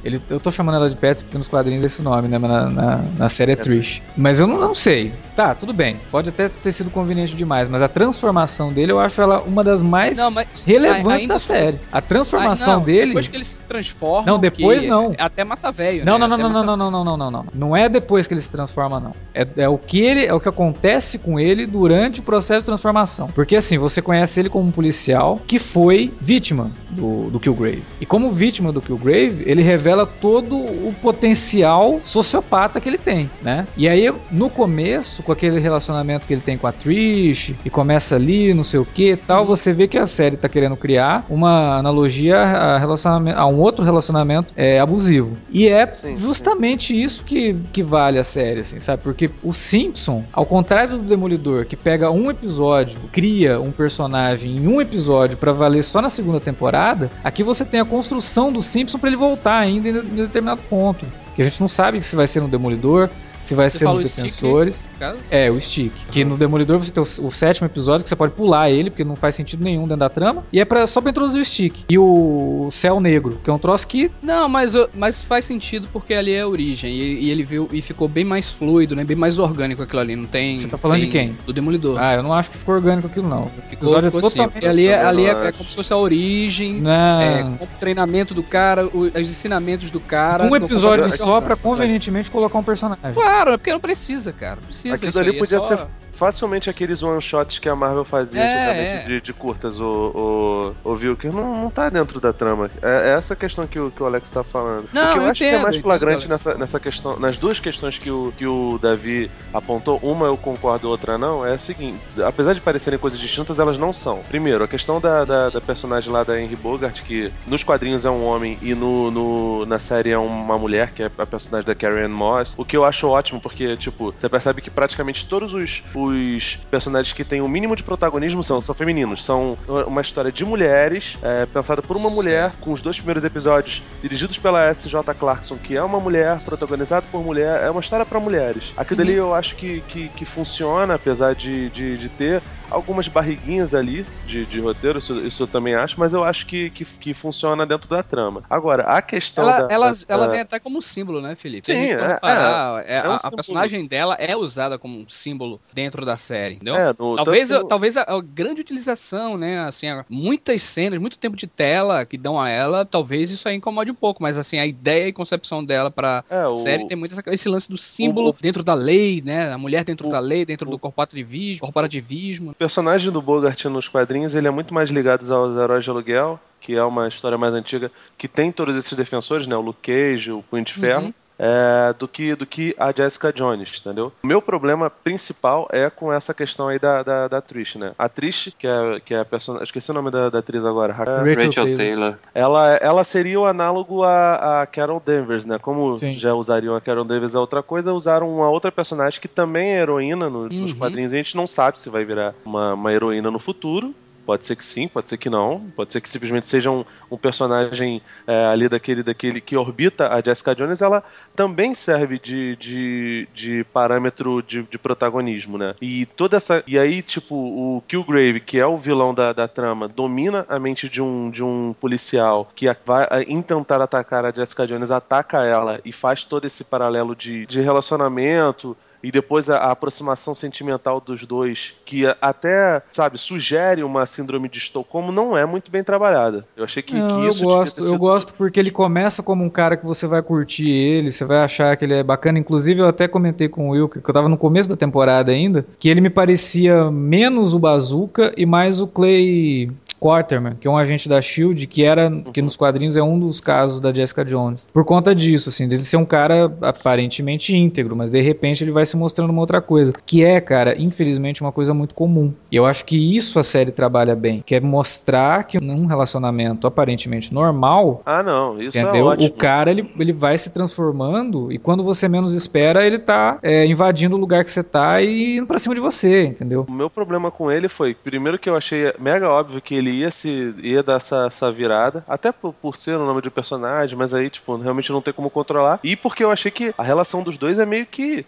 Ele, eu tô chamando ela de Patsy porque nos quadrinhos é esse nome, né? Mas na, na, na série é Trish. Mas eu não, não sei. Tá, tudo bem. Pode até ter sido conveniente demais, mas a transformação dele eu acho ela uma das mais Não, mas relevantes da série. A transformação Ah, não, dele. Depois que ele se transforma. Não, depois não. É até massa velho. Não, né? não, não, não, não, não, não, não, não, não. Não é depois que ele se transforma, não. É, é o que ele, é o que acontece com ele durante o processo de transformação. Porque assim, você conhece ele como um policial que foi vítima do, do Killgrave. E como vítima do Killgrave, ele revela todo o potencial sociopata que ele tem, né? E aí, no começo, com aquele relacionamento que ele tem com a Trish, e começa ali, não sei o que tal, você vê que a série tá querendo criar uma analogia a, relacionamento, a um outro relacionamento é, abusivo. E é Sim, justamente isso que, que vale a série, assim, sabe? Porque o Simpson, ao contrário do Demolidor, que pega um episódio, cria um personagem em um episódio pra valer só na segunda temporada, aqui você tem a construção do Simpson pra ele voltar ainda em em determinado ponto. Que a gente não sabe se vai ser no Demolidor, se vai Você ser fala nos o Stick? Defensores. É, o Stick. Que no Demolidor você tem o, o sétimo episódio que você pode pular ele, porque não faz sentido nenhum dentro da trama. E é pra, só pra introduzir o Stick. E o Céu Negro, que é um troço que Não, mas, mas faz sentido porque ali é a origem. E, e ele viu e ficou bem mais fluido, né? Bem mais orgânico aquilo ali. Não tem. Você tá falando de tem- quem? Do Demolidor. Ah, eu não acho que ficou orgânico aquilo, não. O ficou, episódio ficou é assim. totalmente. Porque ali é, ali é, é como se fosse a origem. Não. É, o treinamento do cara, o- os ensinamentos do cara. um no episódio só pra convenientemente colocar um personagem. Claro, é porque não precisa, cara. Não Precisa Aquilo isso ali é podia só- ser facilmente aqueles one-shots que a Marvel fazia É, é. De, de curtas, o, o, o que não, não tá dentro da trama. É, é essa questão que o, que o Alex tá falando. Não, o que eu, eu acho que é entendo, mais flagrante entendo, nessa, nessa questão, nas duas questões que o, que o Davi apontou, uma eu concordo, outra não, é a seguinte: apesar de parecerem coisas distintas, elas não são. Primeiro, a questão da, da, da personagem lá da Henry Bogart, que nos quadrinhos é um homem e no, no, na série é uma mulher, que é a personagem da Ann Moss, o que eu acho ótimo, porque, tipo, você percebe que praticamente todos os, os personagens que têm o mínimo de protagonismo são, são femininos. São uma história de mulheres, é, pensada por uma mulher, com os dois primeiros episódios dirigidos pela S.J. Clarkson, que é uma mulher, protagonizado por mulher, é uma história pra mulheres. Aquilo dali eu acho que, que, que funciona, apesar de, de, de ter algumas barriguinhas ali de, de roteiro, isso, isso eu também acho, mas eu acho que, que, que funciona dentro da trama. Agora, a questão Ela, da, ela, ela vem até como símbolo, né, Felipe? Se a Sim, gente for é, é, é um a, a personagem dela é usada como um símbolo dentro da série, entendeu? É, no- Talvez, tanto- talvez a, grande utilização, né, assim, muitas cenas, muito tempo de tela que dão a ela, talvez isso aí incomode um pouco, mas assim, a ideia e concepção dela pra É, o- série tem muito essa- esse lance do símbolo o- dentro da lei, né, a mulher dentro o- da lei, dentro do corporativismo, corporativismo. Personagem do Bogart nos quadrinhos ele é muito mais ligado aos heróis de aluguel, que é uma história mais antiga, que tem todos esses defensores, né? O Luke Cage, o Punho de Ferro. Uhum. É, do, que, do que a Jessica Jones, entendeu? O meu problema principal é com essa questão aí da, da, da Trish, né? A Trish, que é, que é a personagem. Esqueci o nome da, da atriz agora. Ra- Rachel Rachel Taylor. Taylor. Ela, ela seria o análogo a, a Carol Danvers, né? Como Sim. já usariam a Carol Danvers a outra coisa, usaram uma outra personagem que também é heroína no- nos Uhum. quadrinhos. A gente não sabe se vai virar uma, uma heroína no futuro. Pode ser que sim, pode ser que não. Pode ser que simplesmente seja um, um personagem é, ali daquele, daquele que orbita a Jessica Jones. Ela também serve de, de, de parâmetro de, de protagonismo, né? E toda essa. E aí, tipo, o Killgrave, que é o vilão da, da trama, domina a mente de um, de um policial que vai a- em tentar atacar a Jessica Jones, ataca ela e faz todo esse paralelo de, de relacionamento. E depois a, a aproximação sentimental dos dois, que até, sabe, sugere uma síndrome de Estocolmo, não é muito bem trabalhada. Eu achei que, Não, que eu isso devia gosto, ter eu sido- gosto porque ele começa como um cara que você vai curtir ele, você vai achar que ele é bacana. Inclusive, eu até comentei com o Will, que eu tava no começo da temporada ainda, que ele me parecia menos o Bazooka e mais o Clay Quarterman, que é um agente da SHIELD, que era, que nos quadrinhos é um dos casos da Jessica Jones. Por conta disso, assim, dele ser um cara aparentemente íntegro, mas de repente ele vai se mostrando uma outra coisa, que é, cara, infelizmente uma coisa muito comum. E eu acho que isso a série trabalha bem, que é mostrar que num relacionamento aparentemente normal, Ah, não, isso Entendeu? é ótimo. o cara ele, ele vai se transformando e quando você menos espera, ele tá é, invadindo o lugar que você tá e indo pra cima de você, entendeu? O meu problema com ele foi, primeiro que eu achei mega óbvio que ele ia se ia dar essa, essa virada, até por, por ser o nome de personagem, mas aí, tipo, realmente não tem como controlar. E porque eu achei que a relação dos dois é meio que,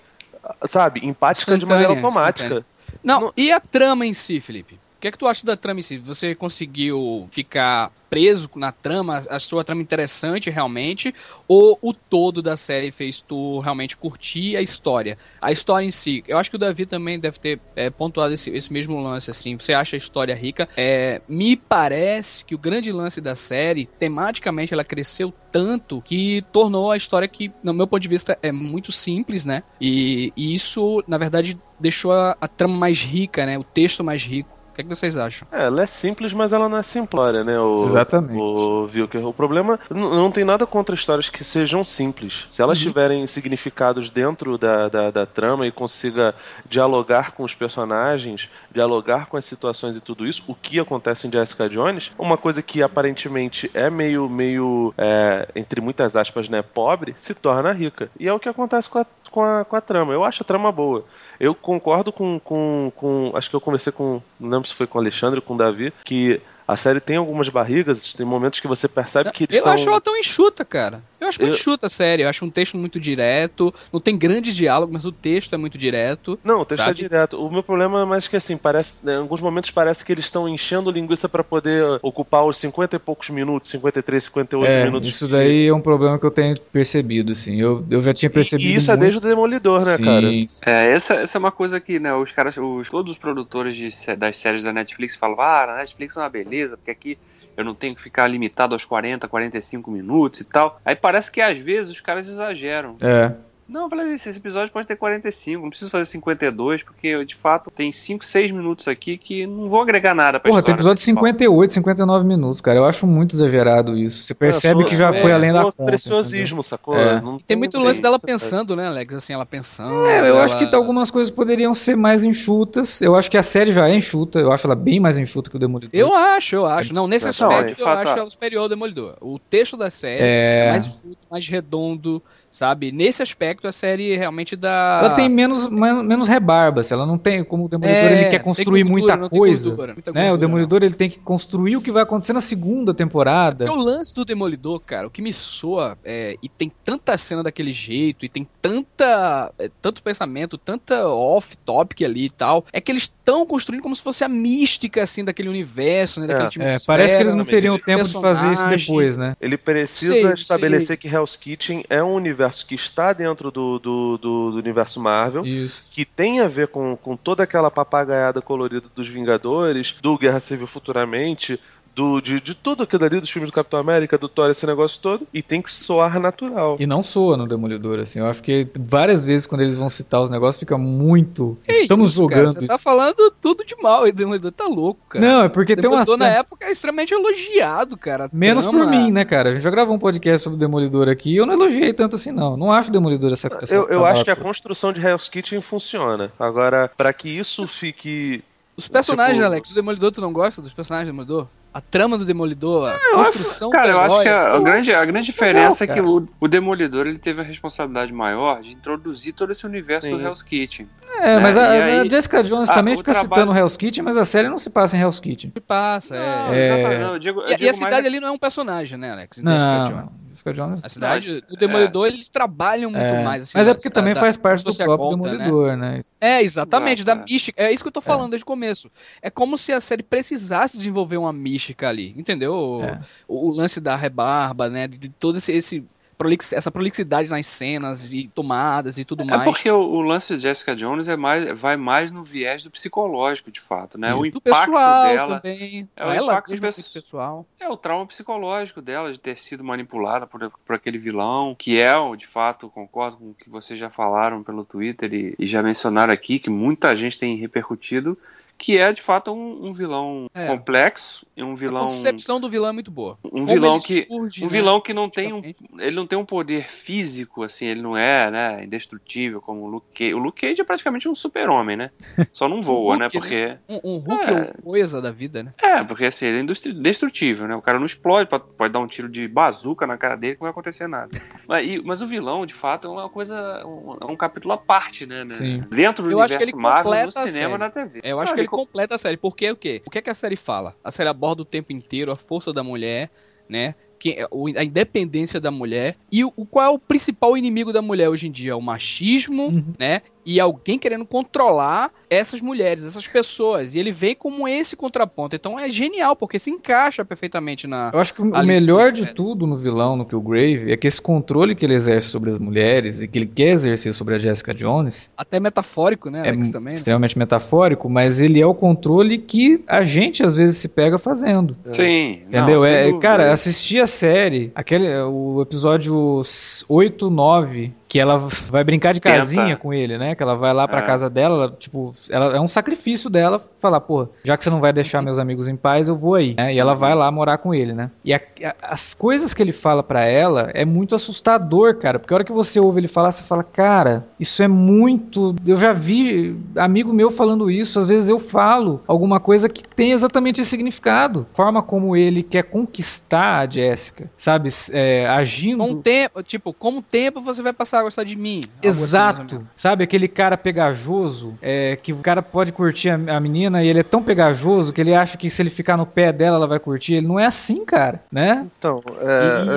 sabe, empática de maneira automática. Não, Não- e a trama em si, Felipe? Que é que tu acha da trama em si? Você conseguiu ficar preso na trama, a sua trama interessante realmente, ou o todo da série fez tu realmente curtir a história? A história em si, eu acho que o Davi também deve ter é, pontuado esse, esse mesmo lance, assim, você acha a história rica? É, me parece que o grande lance da série, tematicamente, ela cresceu tanto que tornou a história que, no meu ponto de vista, é muito simples, né? E, e isso, na verdade, deixou a, a trama mais rica, né? O texto mais rico. O que, é que vocês acham? É, ela é simples, mas ela não é simplória, né? O, Exatamente. O Vilker. O problema não tem nada contra histórias que sejam simples. Se elas tiverem significados dentro da, da, da trama e consiga dialogar com os personagens, dialogar com as situações e tudo isso, o que acontece em Jessica Jones, uma coisa que aparentemente é meio, meio é, entre muitas aspas, né, pobre, se torna rica. E é o que acontece com a, com a, com a trama. Eu acho a trama boa. Eu concordo com, com, com. Acho que eu conversei com. Não lembro se foi com o Alexandre ou com o Davi, que a série tem algumas barrigas, tem momentos que você percebe que eles Eu estão. acho ela tão enxuta, cara. Eu acho muito Eu- enxuta a série. Eu acho um texto muito direto. Não tem grandes diálogos, mas o texto é muito direto. Não, o texto é sabe? direto. O meu problema é mais que assim, parece, em alguns momentos parece que eles estão enchendo linguiça pra poder ocupar os 50 e poucos minutos, 53, 58 É, minutos. isso daí é um problema que eu tenho percebido, assim. Eu, eu já tinha percebido. E isso é muito. desde o Demolidor, né, Sim, cara? sim. É, essa, essa é uma coisa que, né, os caras, os, todos os produtores de das séries da Netflix falam, ah, na Netflix é uma beleza, porque aqui eu não tenho que ficar limitado aos 40, 45 minutos e tal. Aí parece que às vezes os caras exageram. É. Não, eu falei assim, esse episódio pode ter 45, não preciso fazer 52, porque de fato tem 5, 6 minutos aqui que não vão agregar nada pra Porra, tem episódio de principal. 58, 59 minutos, cara. Eu acho muito exagerado isso. Você percebe É, que já é, foi além da conta. preciosismo, sacou? É. Não Tem muito lance dela pensando, né, Alex? Assim, ela pensando. É, eu ela- acho que algumas coisas poderiam ser mais enxutas. Eu acho que a série já é enxuta. Eu acho ela bem mais enxuta que o Demolidor. Eu acho, eu acho. Não, nesse Não, aspecto eu fato, acho ó. ela superior ao Demolidor. O texto da série É. é mais enxuto, mais redondo, sabe? Nesse aspecto aspecto a série realmente dá. Ela tem menos, men- menos rebarba, assim, ela não tem, como o Demolidor É, ele quer construir gordura, muita não coisa, gordura, muita né? O Demolidor ele tem que construir o que vai acontecer na segunda temporada. Porque o lance do Demolidor, cara, o que me soa, é, e tem tanta cena daquele jeito, e tem tanta. é, tanto pensamento, tanta off-topic ali e tal, é que eles estão construindo como se fosse a mística, assim, daquele universo, né? Daquele É, time É, parece que eles não teriam tempo de fazer isso personagem. depois, né? Ele precisa Sei, estabelecer sei. que Hell's Kitchen é um universo que está dentro do, do, do- do universo Marvel. Isso. que tem a ver com, com toda aquela papagaiada colorida dos Vingadores, do Guerra Civil futuramente, do, de, de tudo aquilo ali, dos filmes do Capitão América, do Thor, esse negócio todo, e tem que soar natural. E não soa no Demolidor, assim. Eu acho que várias vezes quando eles vão citar os negócios fica muito. Que Estamos isso, cara? jogando Você isso. tá falando tudo de mal, e o Demolidor tá louco, cara. Não, é porque o tem uma Demolidor na época é extremamente elogiado, cara. Menos trama- por mim, né, cara? A gente já gravou um podcast sobre o Demolidor aqui e eu não elogiei tanto assim, não. Não acho o Demolidor essa, essa Eu, essa eu acho que a construção de Hell's Kitchen funciona. Agora, pra que isso fique. Os personagens, Tipo- Alex, o Demolidor, tu não gosta dos personagens do Demolidor? A trama do Demolidor, a Eu acho- construção Cara, do eu acho que a, a eu grande, a acho grande legal, diferença é que cara. o, o Demolidor ele teve a responsabilidade maior de introduzir todo esse universo Sim. do Hell's Kitchen. É, mas né? a, E a aí- Jessica Jones Ah, também fica trabalho- citando Hell's Kitchen, mas a série não se passa em Hell's Kitchen. que passa, Não, é. não, eu digo- eu E, e a cidade é- ali não é um personagem, né, Alex? Jessica Jones. Jones. A cidade do Demolidor, eles trabalham muito É, mais. assim, mas é porque da- também da- faz parte do a próprio conta, né? Demolidor, né? É, exatamente, Exato, da é. mística. É isso que eu tô falando desde o começo. É como se a série precisasse desenvolver uma mística ali, entendeu? É. O, o lance da rebarba, né? De, de todo esse, esse prolix- essa prolixidade nas cenas e tomadas e tudo É mais. porque o, o lance de Jessica Jones é mais, vai mais no viés do psicológico, de fato, né? O do impacto pessoal dela também. é o ela impacto pesso- pessoal. é o trauma psicológico dela de ter sido manipulada por, por aquele vilão, que é, o- de fato, concordo com o que vocês já falaram pelo Twitter e, e já mencionaram aqui, que muita gente tem repercutido, que é, de fato, um, um vilão É. complexo e um A vilão... concepção do vilão é muito boa. Um Como vilão que... surge, Um né, vilão que não tem um, ele não tem um poder físico, assim, ele não é, né, indestrutível como o Luke Cage. O Luke Cage é praticamente um super-homem, né? Só não voa, Hulk, né? né? Porque... Um, um Hulk É. é uma coisa da vida, né? É, porque assim, ele é industri- destrutível, né? O cara não explode, pode, dar um tiro de bazuca na cara dele que não vai acontecer nada. mas, e- mas o vilão, de fato, é uma coisa, um, é um capítulo à parte, né? né? Dentro do Eu universo Marvel, no a cinema, na TV. É, Eu acho Ah, que ele co- completa a série. Porque o quê? O que é que a série fala? A série aborda o tempo inteiro a força da mulher, né? Que, é a independência da mulher. E o, o- qual é o principal inimigo da mulher hoje em dia? O machismo, Uhum. né? E alguém querendo controlar essas mulheres, essas pessoas. E ele vem como esse contraponto. Então é genial, porque se encaixa perfeitamente na. Eu acho que o melhor de é. tudo no vilão, no Killgrave, é que esse controle que ele exerce sobre as mulheres e que ele quer exercer sobre a Jessica Jones Até metafórico, né, é Alex, mu- também. né? extremamente metafórico, mas ele é o controle que a gente às vezes se pega fazendo. Sim. Entendeu? não, é, cara, assistir a série, aquele, o episódio 8, 9, que ela vai brincar de Tenta. casinha com ele, né? Que ela vai lá pra É. casa dela, ela, tipo, ela, é um sacrifício dela falar, pô, já que você não vai deixar meus amigos em paz, eu vou aí, né? E ela vai lá morar com ele, né? E a- a- as coisas que ele fala pra ela é muito assustador, cara, porque a hora que você ouve ele falar, você fala, cara, isso é muito, eu já vi amigo meu falando isso, às vezes eu falo alguma coisa que tem exatamente esse significado, forma como ele quer conquistar a Jessica, sabe, é, agindo Com o tempo, tipo, com o tempo você vai passar a gostar de mim. Assim, Exato. menos. Sabe aquele cara pegajoso, é, que o cara pode curtir a, a menina e ele é tão pegajoso que ele acha que se ele ficar no pé dela ela vai curtir. Ele não é assim, cara, né? Então,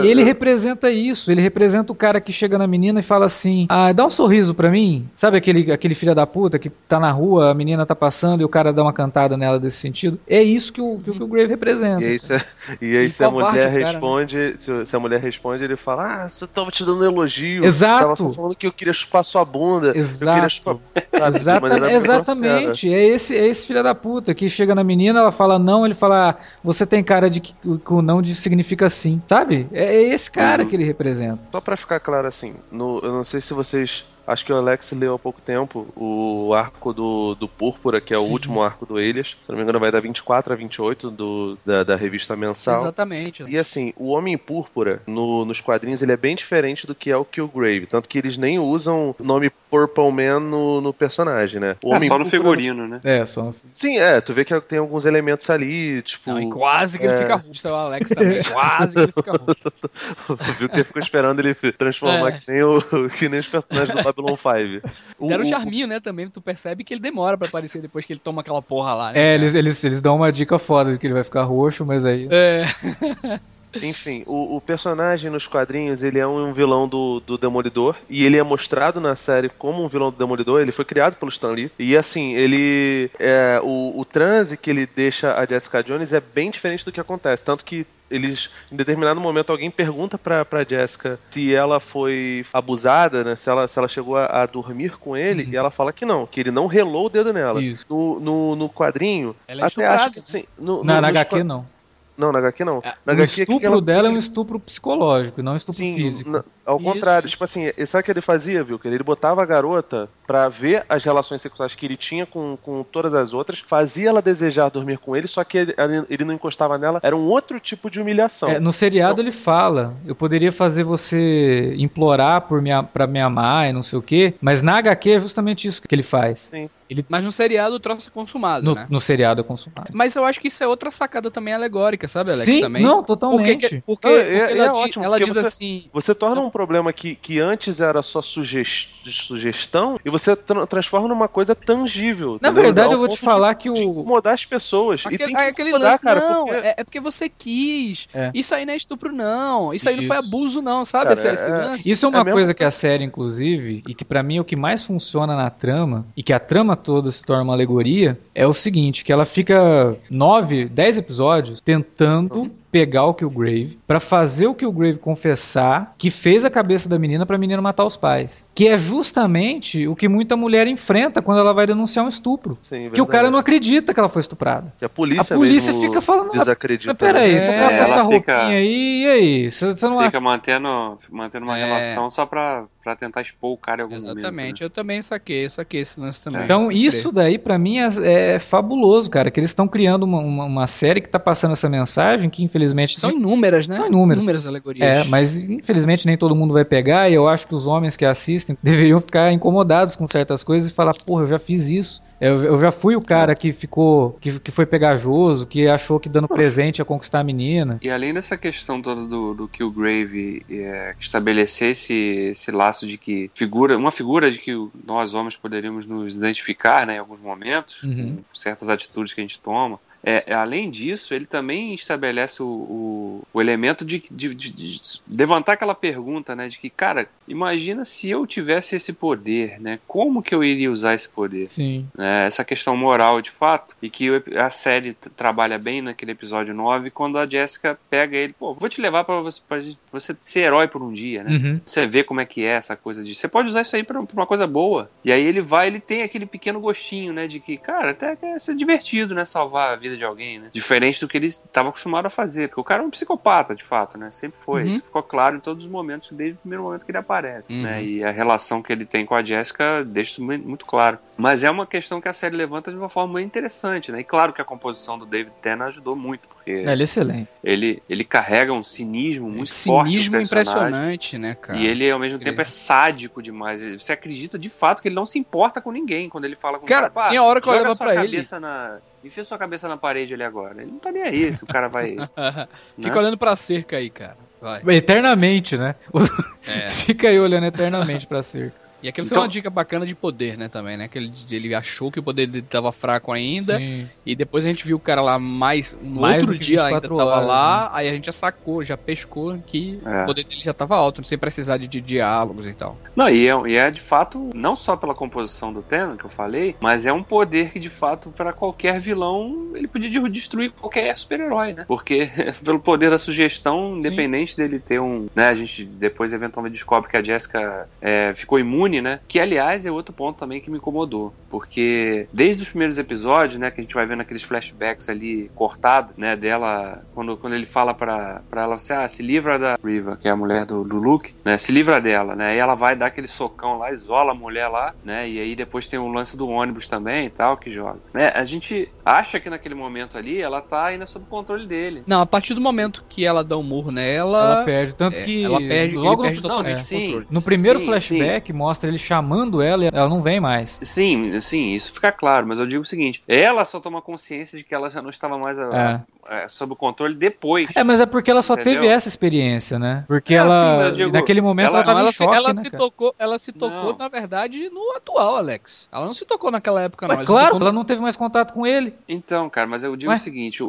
E, é, e ele é, representa isso. Ele representa o cara que chega na menina e fala assim: Ah, dá um sorriso pra mim. Sabe aquele, aquele filho da puta que tá na rua, a menina tá passando e o cara dá uma cantada nela desse sentido? É isso que o, que o Grave representa. E aí, se, e aí E se a mulher cara, né? responde, se, se a mulher responde, ele fala: Ah, você tava te dando elogio. Exato. Tava só falando que eu queria chupar sua bunda. Eu queria Exato. de Exata- exatamente, é esse, é esse filho da puta que chega na menina, ela fala não, ele fala, você tem cara de que, o não de- significa sim, sabe? É, é esse cara Uhum. que ele representa. Só pra ficar claro assim, no- eu não sei se vocês acho que o Alex leu há pouco tempo o arco do, do Púrpura, que é o Sim. último arco do Elias. Se não me engano, vai dar 24 a 28 do, da, da revista mensal. Exatamente. E assim, o Homem Púrpura, no- nos quadrinhos, ele é bem diferente do que é o Killgrave. Tanto que eles nem usam o nome Purple Man no, no personagem, né? O É, Homem só no Púrpura- figurino, né? É, só. Sim, é, tu vê que tem alguns elementos ali, tipo. Não, e quase que ele é. fica roxo, o Alex também. Quase que ele fica. Tu viu que ele ficou esperando ele transformar É. que, nem o, que nem os personagens do Babylon 5. O- Deram um charminho, né, também. Tu percebe que ele demora pra aparecer depois que ele toma aquela porra lá, né? É, cara? eles, eles, eles dão uma dica foda de que ele vai ficar roxo, mas aí. É, Enfim, o, o personagem nos quadrinhos, ele é um vilão do, do Demolidor, e ele é mostrado na série como um vilão do Demolidor, ele foi criado pelo Stan Lee, e assim, ele, é, o, o transe que ele deixa a Jessica Jones é bem diferente do que acontece, tanto que eles, em determinado momento, alguém pergunta pra, pra Jessica se ela foi abusada, né, se ela, se ela chegou a, a dormir com ele, Uhum. e ela fala que não, que ele não relou o dedo nela. Isso. No, no, no quadrinho, Ela é até acho que assim... No, Na, no- na HQ, qua- não. Não, na HQ não. Na o HQ, o que estupro que ela- dela é um estupro psicológico, não um estupro Sim, físico. na- ao Isso, contrário, tipo assim, sabe o que ele fazia, viu? Que ele botava a garota pra ver as relações sexuais que ele tinha com, com todas as outras, fazia ela desejar dormir com ele, só que ele, ele não encostava nela, era um outro tipo de humilhação. É, no seriado ele fala, eu poderia fazer você implorar por me, a- pra me amar e não sei o quê, mas na HQ é justamente isso que ele faz. Sim. Mas no seriado o troço é consumado, No, né? no seriado é consumado. Mas eu acho que isso é outra sacada também alegórica, sabe, Alex? Sim, também. não, totalmente. porque, Não, é- porque é ela, di- ótimo, ela porque diz você- assim. Você torna um problema que, que antes era só suges- sugestão e você tra- transforma numa coisa tangível. Na verdade, Ao eu vou te ponto de- falar que de o. incomodar as pessoas. e Aquele, tem que aquele incomodar, lance, cara, não, porque- é, é porque você quis. É. Isso aí não é estupro, não. Isso aí não foi Isso. abuso, não, sabe? Cara, esse, esse é- lance. Isso é uma É mesmo? coisa que a série, inclusive, e que pra mim é o que mais funciona na trama, e que a trama toda se torna uma alegoria, é o seguinte, que ela fica nove, dez episódios tentando pegar o Killgrave pra fazer o Killgrave confessar que fez a cabeça da menina pra menina matar os pais. Que é justamente o que muita mulher enfrenta quando ela vai denunciar um estupro. Sim, Que o cara não acredita que ela foi estuprada. Que a polícia, A polícia mesmo fica falando, "Ah, desacredita. Mas peraí, né? você É, tá com essa roupinha aí, e aí? Você você não acha Fica mantendo, mantendo uma É. relação só pra, pra tentar expor o cara em algum Exatamente, momento. né? eu também saquei, saquei esse lance também. Então, isso daí, pra mim, é, é fabuloso, cara. Que eles estão criando uma, uma, uma série que tá passando essa mensagem que, infelizmente. São inúmeras, né? São inúmeras. Inúmeras alegorias. É, mas infelizmente nem todo mundo vai pegar, e eu acho que os homens que assistem deveriam ficar incomodados com certas coisas e falar, porra, eu já fiz isso. Eu, eu já fui o cara que ficou, que, que foi pegajoso, que achou que dando presente ia conquistar a menina. E além dessa questão toda do, do Killgrave é, estabelecer esse, esse laço de que figura, uma figura de que nós homens poderíamos nos identificar né, em alguns momentos, Uhum. com certas atitudes que a gente toma. É, é, além disso, ele também estabelece o, o, o elemento de, de, de- de levantar aquela pergunta, né, de que, cara, imagina se eu tivesse esse poder, né, como que eu iria usar esse poder? Sim. né, essa questão moral de fato, e que a série trabalha bem naquele episódio 9, quando a Jessica pega ele, pô, vou te levar pra você, pra você ser herói por um dia, né? Uhum. Você vê como é que é essa coisa de. Você pode usar isso aí pra, pra uma coisa boa. E aí ele vai, ele tem aquele pequeno gostinho, né? De que, cara, até é ser divertido, né? Salvar a vida de alguém, né? Diferente do que ele estava acostumado a fazer. Porque o cara é um psicopata, de fato, né? Sempre foi. Uhum. Isso ficou claro em todos os momentos, desde o primeiro momento que ele aparece. Uhum. Né? E a relação que ele tem com a Jessica deixa isso muito claro. Mas é uma questão que a série levanta de uma forma muito interessante, né? E claro que a composição do David Tennant ajudou muito, porque É, ele é excelente. ele, ele carrega um cinismo muito Um forte. cinismo impressionante, né, cara? E ele, ao mesmo tempo, é sádico demais. Você acredita de fato que ele não se importa com ninguém quando ele fala com Cara, o cara. "Pá, tem hora que eu sua pra ele- cabeça Na... Enfia sua cabeça na parede ali agora. Ele não tá nem aí se o cara vai. Fica né? olhando pra cerca aí, cara. Vai. Eternamente, né? É. Fica aí olhando eternamente pra cerca. E aquilo foi Então- uma dica bacana de poder, né, também, né? Que ele, ele achou que o poder dele tava fraco ainda. Sim. E depois a gente viu o cara lá mais. No Mais outro dia ainda 24 tava horas, lá, aí a gente já sacou, já pescou que É. o poder dele já tava alto, sem precisar de, de diálogos e tal. Não, e é, e é de fato, não só pela composição do tema que eu falei, mas é um poder que de fato, para qualquer vilão, ele podia de- destruir qualquer super-herói, né? Porque pelo poder da sugestão, independente dele ter um. Né, a gente depois eventualmente descobre que a Jessica é, ficou imune imune, né? Que, aliás, é outro ponto também que me incomodou. Porque desde os primeiros episódios, né, que a gente vai vendo aqueles flashbacks ali cortados, né, dela, quando, quando ele fala pra, pra ela assim, ah, se livra da Riva, que é a mulher do, do Luke, né, se livra dela, né, e ela vai dar aquele socão lá, isola a mulher lá, né, e aí depois tem o lance do ônibus também e tal, que joga. Né, a gente acha que naquele momento ali ela tá ainda sob controle dele. Não, a partir do momento que ela dá um murro nela. Ela perde. Tanto é, que ela perde, logo ele perde no, totalmente Não, o sim. no primeiro Sim, flashback mostra ele chamando ela e ela não vem mais. Sim, sim, isso fica claro, mas eu digo o seguinte: ela só toma consciência de que ela já não estava mais a- é, sob o controle depois. É, mas é porque ela só Entendeu? teve essa experiência, né? Porque É, sim, ela, mas eu digo, naquele momento ela, ela- tava Não, ela em se, choque, ela né, se cara? tocou, ela se tocou, Não. na verdade, no atual, Alex. Ela não se tocou naquela época, não. Ela se claro, ela não teve mais contato com ele. Então, cara, mas eu digo Ué? o seguinte: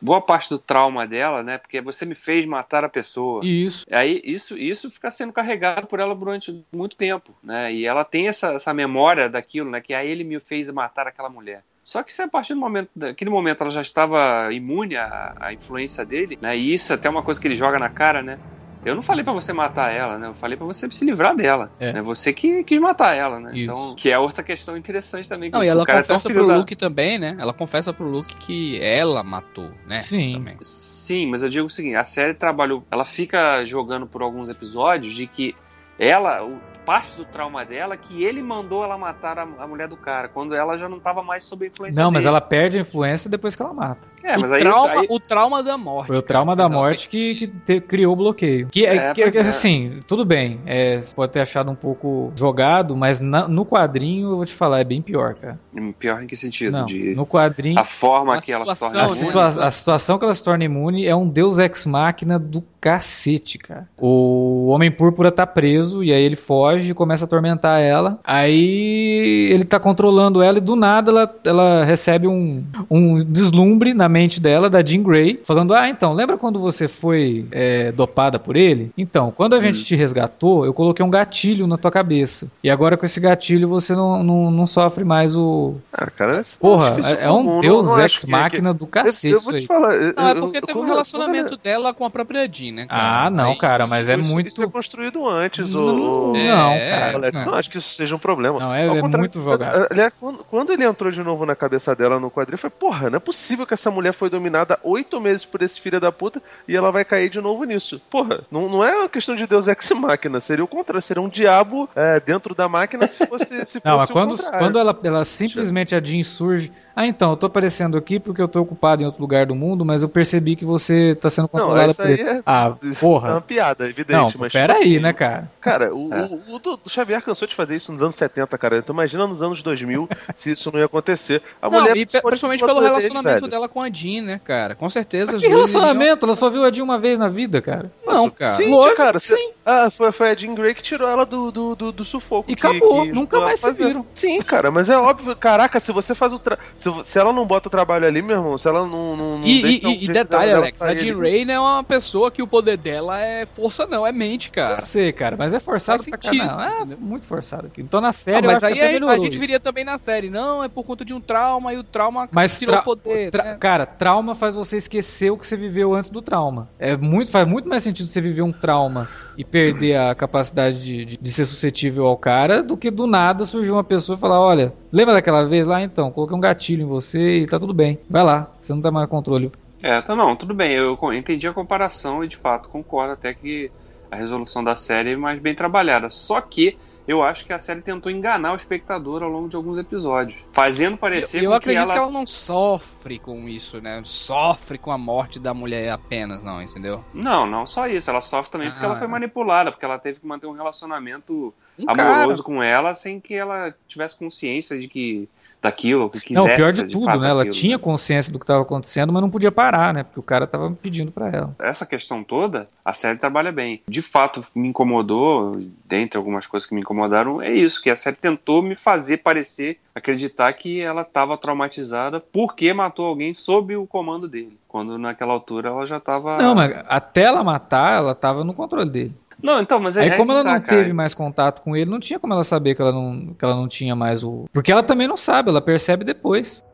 boa parte do trauma dela, né? Porque você me fez matar a pessoa. Isso. Aí isso, isso fica sendo carregado por ela durante muito tempo, né? E ela tem essa, essa memória daquilo, né? Que aí ele me fez matar aquela mulher. Só que se a partir do momento, daquele momento ela já estava imune à, à influência dele, né? E isso é até uma coisa que ele joga na cara, né? Eu não falei pra você matar ela, né? Eu falei pra você se livrar dela. É. Né? Você que quis matar ela, né? Isso. Então, que é outra questão interessante também. que Não, e o ela cara é confessa filho pro da- Luke também, né? Ela confessa pro Luke que ela matou, né? Sim. Também. Sim, mas eu digo o seguinte: a série trabalhou. Ela fica jogando por alguns episódios de que ela, parte do trauma dela, que ele mandou ela matar a, a mulher do cara, quando ela já não estava mais sob influência Não, mas dele. ela perde a influência depois que ela mata. É, mas o, aí, trauma, aí- o trauma da morte. Foi o cara, trauma da fez ela morte que, que te- criou o bloqueio. Que, é, É, que- pois é. assim, tudo bem. é, você pode ter achado um pouco jogado, mas na- no quadrinho, eu vou te falar, é bem pior, cara. Pior em que sentido? Não, de no quadrinho. a forma A que ela se situação, torna A, imune? situa- a situação que ela se torna imune é um deus ex-máquina do cacete, cara. O Homem Púrpura tá preso e aí ele foge e começa a atormentar ela. Aí ele tá controlando ela e do nada ela, ela recebe um, um deslumbre na mente dela, da Jean Grey, falando: Ah, então, lembra quando você foi é, dopada por ele? Então, quando a gente te resgatou, eu coloquei um gatilho na tua cabeça. E agora com esse gatilho você não, não, não sofre mais o. Ah, cara, Porra, é, é um comum, deus não acho que- ex-máquina do Eu, cacete eu isso vou aí. te falar. eu- Não, é eu- porque eu- teve um relacionamento dela com a própria Jean, né? cara? Ah, não, cara, mas é isso, muito. Isso é construído antes, Não, o. o- não, É, cara. Alex, não. não acho que isso seja um problema. Não, é- é muito jogado. Aliás, quando, ele entrou de novo na cabeça dela no quadrinho, foi, porra, não é possível que essa mulher foi dominada oito meses por esse filho da puta e ela vai cair de novo nisso. Porra, não, não é uma questão de Deus ex máquina, seria o contrário, seria um diabo é, dentro da máquina se fosse, se Não, mas fosse o quando, quando ela, ela simplesmente a Jean surge. Ah, então, eu tô aparecendo aqui porque eu tô ocupado em outro lugar do mundo, mas eu percebi que você tá sendo Não, controlada isso por aí é, Ah, isso é porra. uma piada, evidente. Não, mas, pera tipo aí, assim, né, cara? Cara, o, É. o, o o Xavier cansou de fazer isso nos anos 70, cara. Então imagina nos anos 2000 se isso não ia acontecer. A Não, mulher e principalmente pelo dele, relacionamento velho. dela com a Jean, né, cara? Com certeza. Que relacionamento? Ela só viu a Jean uma vez na vida, cara. Não, cara. Sim, Lógico cara. sim. Ah, foi, foi a Jean Grey que tirou ela do, do, do, do sufoco. E que- acabou, que nunca mais se viram. Sim, cara, mas é óbvio. Caraca, se você faz o. Tra... Se, se ela não bota o trabalho ali, meu irmão, se ela não. não, não E, deixa e- o e detalhe, dela Alex, a Jean Ray não é uma pessoa que o poder dela é força, não, é mente, Eu cara. sei, cara, mas é forçado Faz pra sentido, caramba. É entendeu? muito forçado aqui. Então na série eu mas aí a, gente viria também na série. Não, é por conta de um trauma e o trauma Mas tirou tra- o poder. tra- né? cara, trauma faz você esquecer o que você viveu antes do trauma. É muito faz muito mais sentido você viver um trauma e perder a capacidade de, de, de ser suscetível ao cara do que do nada surgir uma pessoa e falar, olha, lembra daquela vez lá então, coloquei um gatilho em você e tá tudo bem. Vai lá, você não tá mais controle. É, tá não, tudo bem, eu entendi a comparação e de fato concordo até que a resolução da série é mais bem trabalhada. Só que eu acho que a série tentou enganar o espectador ao longo de alguns episódios, fazendo parecer Eu, eu acredito que que ela... ela... não sofre com isso, né? Sofre com a morte da mulher apenas, não, entendeu? Não, não só isso, ela sofre também porque Ah. ela foi manipulada, porque ela teve que manter um relacionamento Um amoroso cara, com ela sem que ela tivesse consciência de que daquilo, que quisesse. Não, pior de de tudo, fato né? Ela tinha né? consciência do que estava acontecendo, mas não podia parar, né? Porque o cara tava pedindo pra ela. essa questão toda, a série trabalha bem. De fato, me incomodou, dentre algumas coisas que me incomodaram, é isso, que a série tentou me fazer parecer, acreditar que ela estava traumatizada porque matou alguém sob o comando dele. Quando naquela altura ela já estava. Não, mas até ela matar, ela tava no controle dele. Não, então, mas é Aí, é como ela tá, não cara. teve mais contato com ele, não tinha como ela saber que ela não, que ela não tinha mais o. Porque ela também não sabe, ela percebe depois.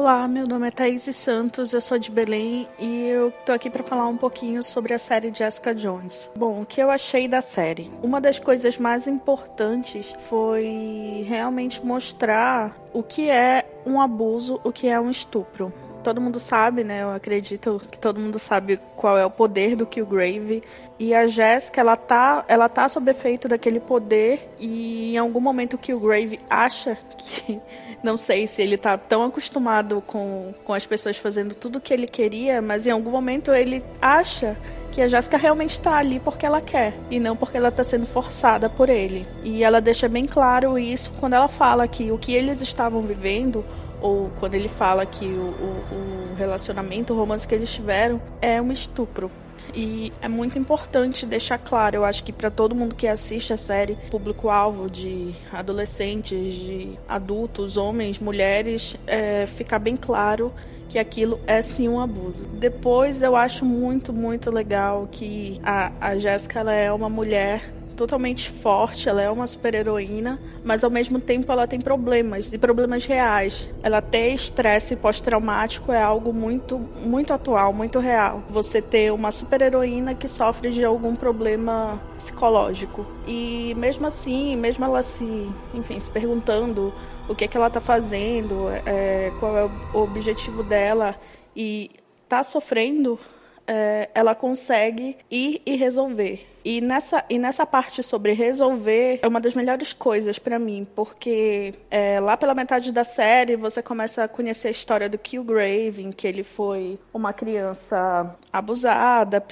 Olá, meu nome é Thaís Santos, eu sou de Belém e eu tô aqui para falar um pouquinho sobre a série Jessica Jones. Bom, o que eu achei da série? Uma das coisas mais importantes foi realmente mostrar o que é um abuso, o que é um estupro. Todo mundo sabe, né? Eu acredito que todo mundo sabe qual é o poder do Killgrave. E a Jessica, ela tá, ela tá sob efeito daquele poder e em algum momento o Killgrave acha que não sei se ele tá tão acostumado com, com as pessoas fazendo tudo o que ele queria, mas em algum momento ele acha que a Jéssica realmente está ali porque ela quer e não porque ela está sendo forçada por ele. E ela deixa bem claro isso quando ela fala que o que eles estavam vivendo ou quando ele fala que o, o, o relacionamento, o romance que eles tiveram é um estupro. E é muito importante deixar claro, eu acho que para todo mundo que assiste a série, público-alvo de adolescentes, de adultos, homens, mulheres, é, ficar bem claro que aquilo é sim um abuso. Depois eu acho muito, muito legal que a, a Jéssica é uma mulher totalmente forte, ela é uma super-heroína, mas ao mesmo tempo ela tem problemas, e problemas reais. Ela ter estresse pós-traumático é algo muito, muito atual, muito real. Você ter uma super-heroína que sofre de algum problema psicológico. E mesmo assim, mesmo ela se, enfim, se perguntando o que é que ela está fazendo, é, qual é o objetivo dela e tá sofrendo, é, ela consegue ir e resolver. E nessa, e nessa parte sobre resolver é uma das melhores coisas para mim, porque é, lá pela metade da série você começa a conhecer a história do Killgrave, em que ele foi uma criança abusada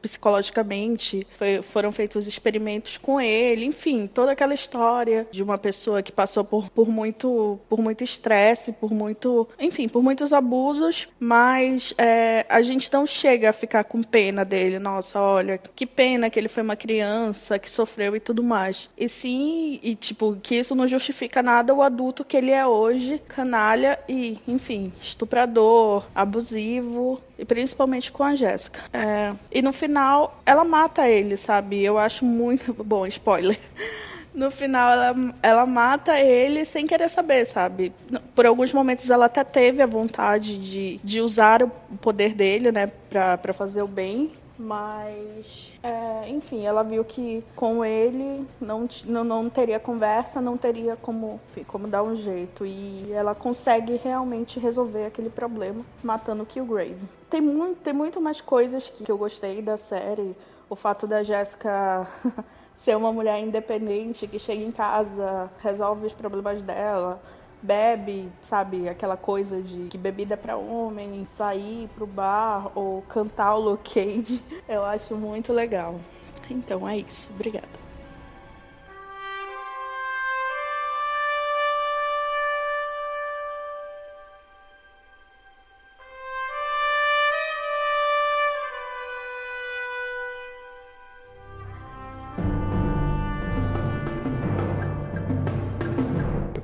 psicologicamente, foi, foram feitos experimentos com ele, enfim, toda aquela história de uma pessoa que passou por, por muito por muito estresse, por muito, enfim, por muitos abusos, mas é, a gente não chega a ficar com pena dele. Nossa, olha, que pena que ele foi uma criança que sofreu e tudo mais. E sim, e tipo, que isso não justifica nada o adulto que ele é hoje, canalha e, enfim, estuprador, abusivo, e principalmente com a Jéssica. É, e no final, ela mata ele, sabe? Eu acho muito. Bom, spoiler. No final, ela, ela mata ele sem querer saber, sabe? Por alguns momentos, ela até teve a vontade de, de usar o poder dele, né, pra, pra fazer o bem. Mas, é, enfim, ela viu que com ele não, não, não teria conversa, não teria como, enfim, como dar um jeito. E ela consegue realmente resolver aquele problema matando o Killgrave. Tem muito, tem muito mais coisas que, eu gostei da série. O fato da Jéssica ser uma mulher independente que chega em casa, resolve os problemas dela bebe, sabe, aquela coisa de que bebida é para homem, sair pro bar ou cantar o Luke Cage, eu acho muito legal. Então é isso, obrigada.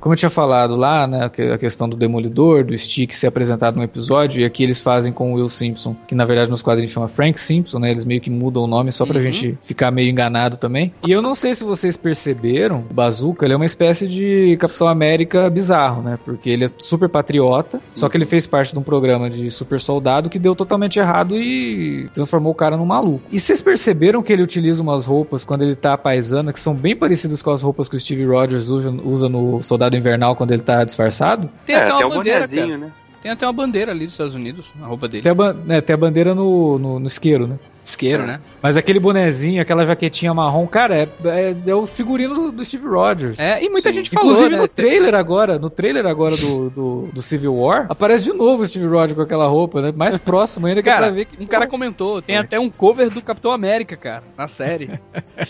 Como eu tinha falado lá, né, a questão do Demolidor, do Stick ser apresentado no episódio, e aqui eles fazem com o Will Simpson, que na verdade nos quadrinhos chama Frank Simpson, né? Eles meio que mudam o nome só pra uhum. gente ficar meio enganado também. E eu não sei se vocês perceberam, o Bazooka, ele é uma espécie de Capitão América bizarro, né? Porque ele é super patriota, só que ele fez parte de um programa de super soldado que deu totalmente errado e transformou o cara num maluco. E vocês perceberam que ele utiliza umas roupas quando ele tá paisana que são bem parecidas com as roupas que o Steve Rogers usa, usa no Soldado Invernal quando ele tá disfarçado? Tem até é, uma bandeira, cara. Né? Tem até uma bandeira ali dos Estados Unidos, na roupa dele. Tem a, né, tem a bandeira no, no, no isqueiro, né? Isqueiro, é. né? Mas aquele bonezinho, aquela jaquetinha marrom, cara, é, é, é o figurino do, Steve Rogers. É, e muita Sim. gente falou, Inclusive né? no trailer agora, no trailer agora do, do, do, Civil War, aparece de novo o Steve Rogers com aquela roupa, né? Mais próximo ainda, que cara, é pra ver que... Um cara comentou, tem até um cover do Capitão América, cara, na série.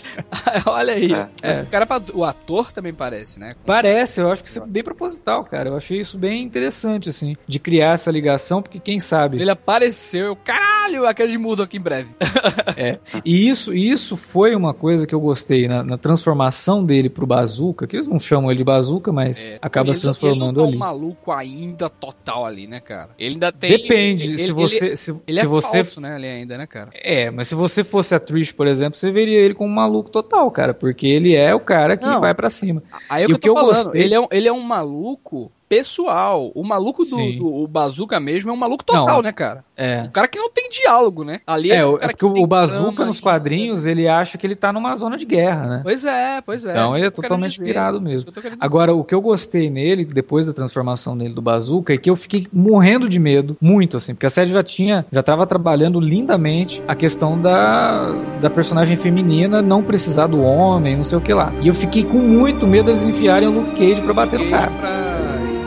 Olha aí. É. Mas o, cara, o ator também parece, né? Parece, eu acho que isso é bem proposital, cara. Eu achei isso bem interessante, assim, de criar essa ligação, porque quem sabe... Ele apareceu, caralho, aquele de mudo aqui em breve. é. E isso, isso foi uma coisa que eu gostei na, na transformação dele pro Bazooka, que eles não chamam ele de Bazooka, mas é, acaba se transformando ele não tá um maluco ainda total ali, né, cara? Ele ainda tem. Depende. Ele, se você. Ele, se, ele se é você... falso, né, ali ainda, né, cara? É, mas se você fosse a Trish, por exemplo, você veria ele como um maluco total, cara, porque ele é o cara que não, vai para cima. Aí é o que eu tô falando. Gostei... Ele, é um, ele é um maluco pessoal. O maluco do, do o Bazooka mesmo é um maluco total, Não. né, cara? É. Um cara que não tem diálogo, né? Ali É, um o- cara é porque o Bazooka nos quadrinhos, ele acha que ele tá numa zona de guerra, né? Pois é, pois é. Então ele é totalmente dizer, inspirado mesmo. Agora, o que eu gostei nele, depois da transformação dele do Bazooka, é que eu fiquei morrendo de medo, muito assim, porque a série já tinha, já tava trabalhando lindamente a questão da, da personagem feminina não precisar do homem, não sei o que lá. E eu fiquei com muito medo deles enfiarem o Luke Cage pra bater no cara. Pra-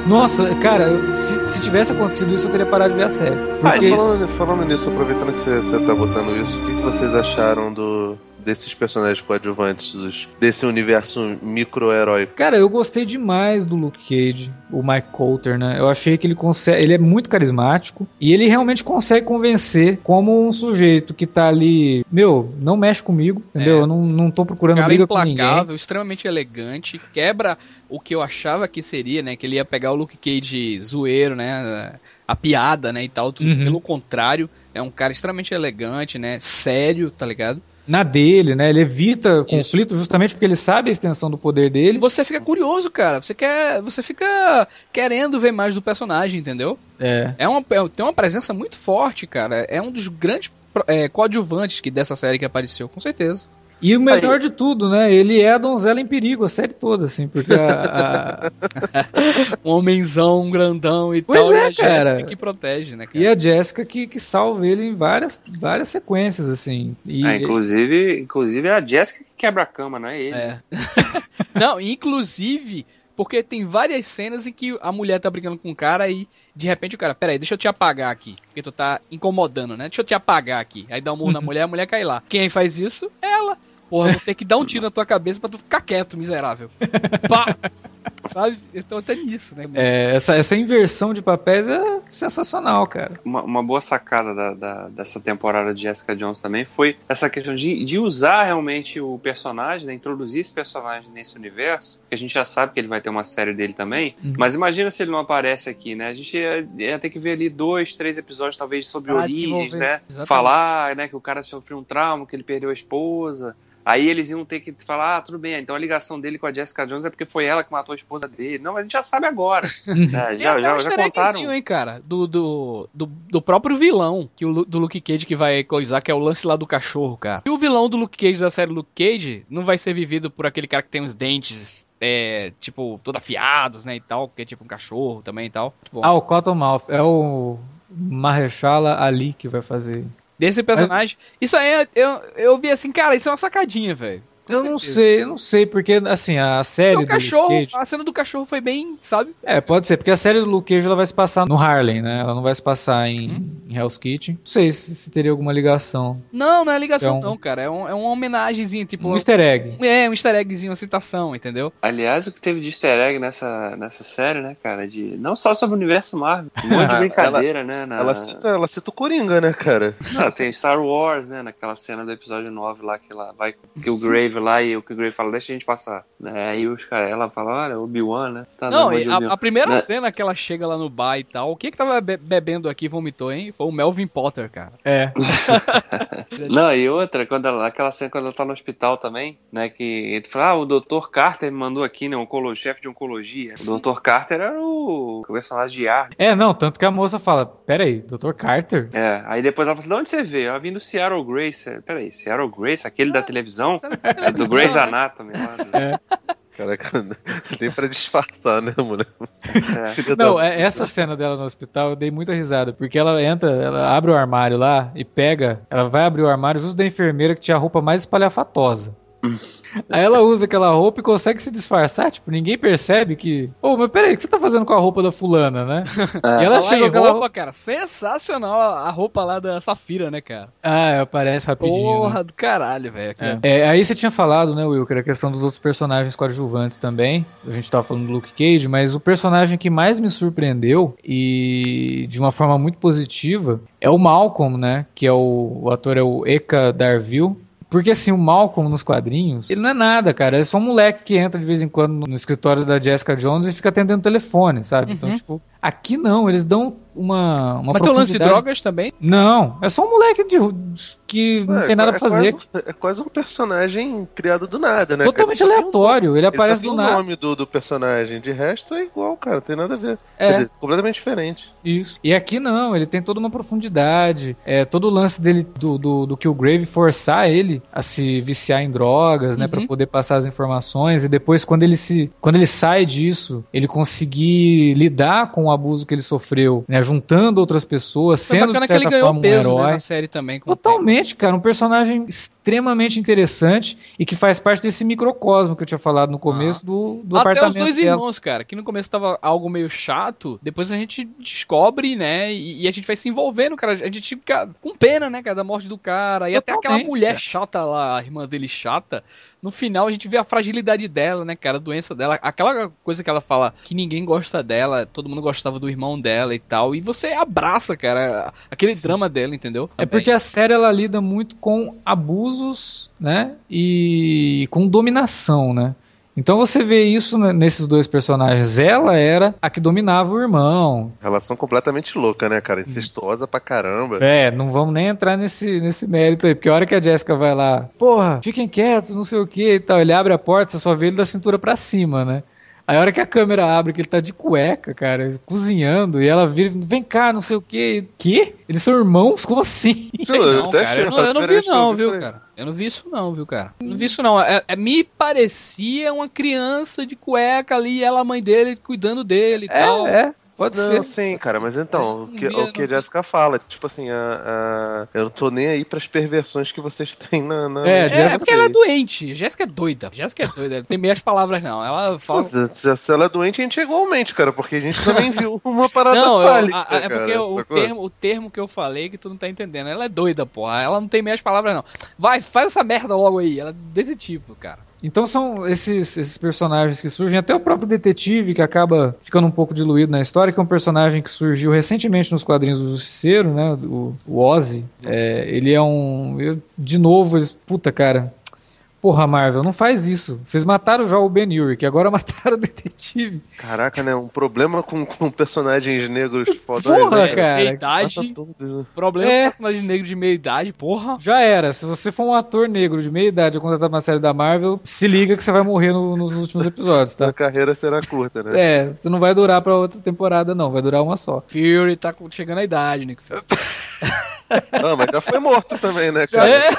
Nossa, cara, se, se tivesse acontecido isso, eu teria parado de ver a série. Ah, Porque e falando, falando nisso, aproveitando que você, você tá botando isso, o que, que vocês acharam do, desses personagens coadjuvantes, dos- desse universo micro-heróico? Cara, eu gostei demais do Luke Cage, o Mike Coulter, né? Eu achei que ele consegue, ele é muito carismático e ele realmente consegue convencer como um sujeito que tá ali, meu, não mexe comigo, entendeu? É. Eu não, não tô procurando cara briga com ninguém. implacável, extremamente elegante, quebra o que eu achava que seria, né? Que ele ia pegar o Luke Cage zoeiro, né? A piada, né? E tal. Tudo Uhum. pelo contrário, é um cara extremamente elegante, né? Sério, tá ligado? Na dele, né? Ele evita conflito justamente porque ele sabe a extensão do poder E dele. você fica curioso, cara. Você quer, você fica querendo ver mais do personagem, entendeu? É. É uma, é- tem uma presença muito forte, cara. É um dos grandes é, coadjuvantes que dessa série que apareceu, com certeza. E o melhor de tudo, né? Ele é a donzela em perigo, a série toda, assim, porque a- a, Um homenzão, um grandão e Pois tal. é, e a Jéssica cara. que protege, né, cara? E a Jessica que, que salva ele em várias, várias sequências, assim. E, Ah, inclusive, inclusive é a Jessica que quebra a cama, não é ele. É. Não, inclusive, porque tem várias cenas em que a mulher tá brigando com o cara e de repente o cara, peraí, deixa eu te apagar aqui. Porque tu tá incomodando, né? Deixa eu te apagar aqui. Aí dá um murro na mulher, a mulher cai lá. Quem faz isso? Ela. Porra, vou ter que dar um tiro na tua cabeça pra tu ficar quieto, miserável. Pá! Sabe? Então até nisso, né? é, essa, essa inversão de papéis é sensacional, cara. Uma, uma boa sacada da- da- dessa temporada de Jessica Jones também foi essa questão de, de usar realmente o personagem, né, introduzir esse personagem nesse universo, que a gente já sabe que ele vai ter uma série dele também, Uhum. mas imagina se ele não aparece aqui, né? A gente ia, ia ter que ver ali dois, três episódios talvez sobre Pra origens, né? Exatamente. Falar, né, que o cara sofreu um trauma, que ele perdeu a esposa. Aí eles iam ter que falar, ah, tudo bem, então a ligação dele com a Jessica Jones é porque foi ela que matou a esposa dele. Não, mas a gente já sabe agora. né? Tem Já, até já, um já contaram. hein, cara, do, do, do, do próprio vilão, que o, Lu- do Luke Cage que vai coisar, que é o lance lá do cachorro, cara. E o vilão do Luke Cage, da série Luke Cage, não vai ser vivido por aquele cara que tem os dentes, é, tipo, todo afiados, né, e tal, que é tipo um cachorro também e tal. Ah, o Cottonmouth. É o Mahershala Ali que vai fazer. Desse personagem. Isso aí, eu, eu vi assim, cara, isso é uma sacadinha, velho. Com Eu não certeza. sei, eu não sei, porque assim, a série Porque o do Luke cachorro, Cage- a cena do cachorro foi bem, sabe? É, pode ser, porque a série do Luke Cage ela vai se passar no Harlem, né? Ela não vai se passar em, em Hell's Kitchen. Não sei se, se teria alguma ligação. Não, não é ligação É um- não, cara. É, um, é uma homenagemzinha, tipo... Um easter egg. É, um easter eggzinho, uma citação, entendeu? Aliás, o que teve de easter egg nessa, nessa série, né, cara? De, não só sobre o universo Marvel, um monte de brincadeira, né? Na, Ela, cita, ela cita o Coringa, né, cara? Ah, tem Star Wars, né? Naquela cena do episódio 9 lá, que ela vai que o Grave lá e o que o Grave fala, deixa a gente passar. Né? Aí os caras, ela fala, olha, Obi-Wan, né? Tá Não, a, a primeira Né? cena que ela chega lá no bar e tal, o que que tava be- bebendo aqui e vomitou, hein? Foi o Melvin Potter, cara. É. Não, e outra, quando ela, aquela cena quando ela tá no hospital também, né? Que ele fala, ah, o Dr. Carter me mandou aqui, né? Oncolo- chefe de oncologia. O Dr. Carter era o, o personagem de ar. É, não, tanto que a moça fala, peraí, Dr. Carter? É, aí depois ela fala assim, de onde você veio? Ela vim do Seattle Grace. Peraí, Seattle Grace? Aquele da televisão? Da É do Grey's né? Anatomy lá. né? Caraca, nem pra disfarçar, né, mulher? É. Filha da- Não, é, essa cena dela no hospital eu dei muita risada, porque ela entra, ela abre o armário lá e pega, ela vai abrir o armário justo da enfermeira que tinha a roupa mais espalhafatosa. Aí ela usa aquela roupa e consegue se disfarçar, tipo, ninguém percebe que. Ô, mas peraí, o que você tá fazendo com a roupa da fulana, né? E ela chega com aquela roupa, cara, sensacional a roupa lá da Safira, né, cara? Ah, aparece rapidinho. né? Porra do caralho, velho. é- É, aí você tinha falado, né, Will, que era a questão dos outros personagens coadjuvantes também. A gente tava falando do Luke Cage, mas o personagem que mais me surpreendeu e de uma forma muito positiva é o Malcolm, né? Que é o, o ator é o Eka Darville. Porque assim, o Malcolm nos quadrinhos, ele não é nada, cara. É só um moleque que entra de vez em quando no escritório da Jessica Jones e fica atendendo telefone, sabe? Então, tipo, aqui não, eles dão uma, uma Mas tem o lance de drogas também? Não, é só um moleque de, que não É, tem nada é pra fazer. Quase, é quase um personagem criado do nada, né? Totalmente cara? Um aleatório. Ele Ele aparece do o nada. nome do, do personagem. De resto é igual, cara. Não tem nada a ver. É. Quer dizer, completamente diferente. Isso. E aqui não, ele tem toda uma profundidade. É, todo o lance dele, do, do, do Killgrave forçar ele a se viciar em drogas, né? Uhum. Pra poder passar as informações. E depois, quando ele se. Quando ele sai disso, ele conseguir lidar com o abuso que ele sofreu, né? Juntando outras pessoas, Foi sendo de que ele certa ganhou forma um peso né, herói. na série também. Totalmente, cara. Um personagem extremamente interessante e que faz parte desse microcosmo que eu tinha falado no começo do, do Até os apartamento dois dela. irmãos, cara, que no começo tava algo meio chato, depois a gente descobre, né, e, e a gente vai se envolvendo, cara, a gente fica com pena, né, cara, da morte do cara, e até aquela Totalmente, mulher cara. chata lá, a irmã dele chata, no final a gente vê a fragilidade dela, né, cara, a doença dela, aquela coisa que ela fala que ninguém gosta dela, todo mundo gostava do irmão dela e tal, e você abraça, cara, aquele drama dela, entendeu? É porque a série ela lida muito com abusos, né? E com dominação, né? Então você vê isso nesses dois personagens. Ela era a que dominava o irmão. Relação completamente louca, né, cara? Incestuosa pra caramba. É, não vamos nem entrar nesse, nesse mérito aí, porque a hora que a Jessica vai lá, porra, fiquem quietos, não sei o que e tal, ele abre a porta, você só vê ele da cintura pra cima, né? Aí a hora que a câmera abre, que ele tá de cueca, cara, cozinhando, e ela vira, vem cá, não sei o que. Que? Eles são irmãos? Como assim? Sei Eu não, cara. Eu não, eu não vi não, viu, cara? Eu não vi isso não, viu, cara? Não vi isso não. É, é- me parecia uma criança de cueca ali, ela a mãe dele cuidando dele e tal. É, é, pode não, ser. sim, cara, mas então, o que, o que a Jessica fala, tipo assim, a, a- eu não tô nem aí pras perversões que vocês têm na. na É, É, Jéssica porque ela é doente. Jéssica é doida. Jéssica é doida. Não tem meias palavras, não. Ela fala. Pô, se, se ela é doente, a gente é igualmente, cara, porque a gente também viu uma parada Não, eu- fálica, a- a- é porque cara, o termo, o termo que eu falei que tu não tá entendendo. Ela é doida, porra. Ela não tem meias palavras, não. Vai, faz essa merda logo aí. Ela é desse tipo, cara. Então são esses, esses personagens que surgem, até o próprio detetive que acaba ficando um pouco diluído na história, que é um personagem que surgiu recentemente nos quadrinhos do Justiceiro, né? O, o Ozzy. É, ele é um. eu- de novo. Puta, cara. Porra, Marvel, não faz isso. Vocês mataram já o Ben Urich, agora mataram o detetive. Caraca, né? Um problema com, com personagens negros fodões. Porra, né? cara. Meia idade. Todos, né? Problema É. com personagem negro de meia idade, porra. Já era. Se você for um ator negro de meia idade a contratar uma série da Marvel, se liga que você vai morrer no- nos últimos episódios, A tá? carreira será curta, né? É, você não vai durar pra outra temporada, não. Vai durar uma só. Fury tá chegando à idade, Nick Fury. Não, mas já foi morto também, né, cara? É.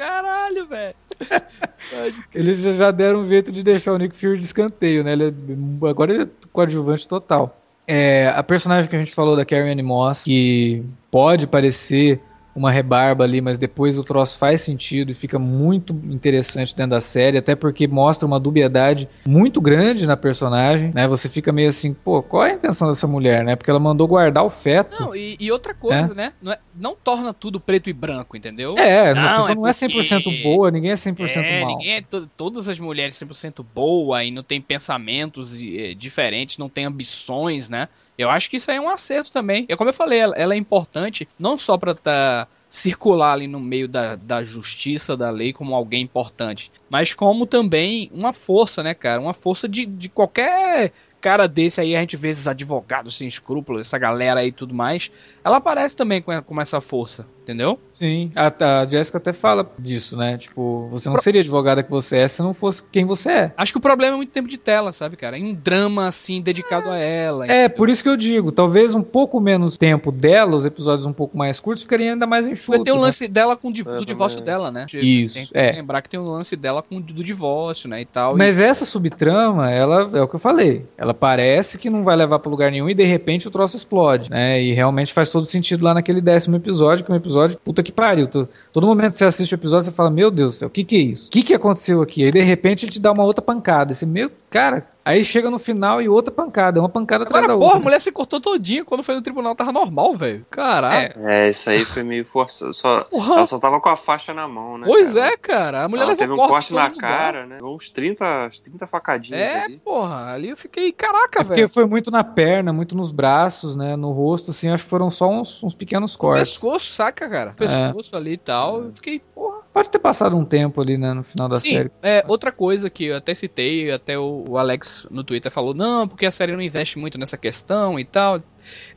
Caralho, velho. Eles já- deram um jeito de deixar o Nick Fury de escanteio, né? Ele é- agora ele é coadjuvante total. É, a personagem que a gente falou da Anne Moss, que pode parecer uma rebarba ali, mas depois o troço faz sentido e fica muito interessante dentro da série, até porque mostra uma dubiedade muito grande na personagem, né? Você fica meio assim, pô, qual é a intenção dessa mulher, né? Porque ela mandou guardar o feto. Não, e, e outra coisa, né? Não, é- não torna tudo preto e branco, entendeu? É, Não, a pessoa é não é porque- 100% boa, ninguém é 100% É, mal. ninguém é to- todas as mulheres 100% boa e não tem pensamentos eh, diferentes, não tem ambições, né? Eu acho que isso aí é um acerto também. É como eu falei, ela, ela é importante não só pra tá circular ali no meio da, da justiça, da lei, como alguém importante, mas como também uma força, né, cara? Uma força de, de qualquer cara desse aí, a gente vê esses advogados sem escrúpulos, essa galera aí e tudo mais. Ela aparece também com, com essa força, entendeu? Sim, a, a Jessica até fala disso, né? Tipo, você não seria advogada que você é se não fosse quem você é. Acho que o problema é muito tempo de tela, sabe, cara? Em um drama, assim, dedicado a ela. É, por isso que eu digo, talvez um pouco menos tempo dela, os episódios um pouco mais curtos, ficariam ainda mais enxutos. Porque tem o né? lance dela com o div- É, do divórcio também. dela, né? Isso, Tem que é. lembrar que tem o lance dela com o do divórcio, né? E tal. Mas essa subtrama, ela é o que eu falei. Ela parece que não vai levar pra lugar nenhum e de repente o troço explode, né? E realmente faz todo sentido lá naquele décimo episódio, que é um episódio puta que pariu. Todo, todo momento que você assiste o episódio, você fala: Meu Deus do céu, o que que é isso? O que que aconteceu aqui? Aí de repente ele te dá uma outra pancada. Você, meu, cara. Aí chega no final e outra pancada, uma pancada atrás Agora, da porra, a outra. mulher se cortou todinha quando foi no tribunal, tava normal, velho. Caralho. É, isso aí foi meio forçado. Só, Porra. ela só tava com a faixa na mão, né? pois cara? é, cara. A mulher Ela levou teve um corte, corte na lugar. cara, né? Levou uns 30, 30 facadinhas É, ali. porra. Ali eu fiquei, caraca, É porque velho. foi muito na perna, muito nos braços, né? No rosto, assim, acho que foram só uns, uns pequenos cortes. Pescoço, saca, cara? Pescoço ali e tal. Eu fiquei, porra. Pode ter passado um tempo ali, né, no final da Sim, série. é, outra coisa que eu até citei, até o, o Alex no Twitter falou, não, porque a série não investe muito nessa questão e tal.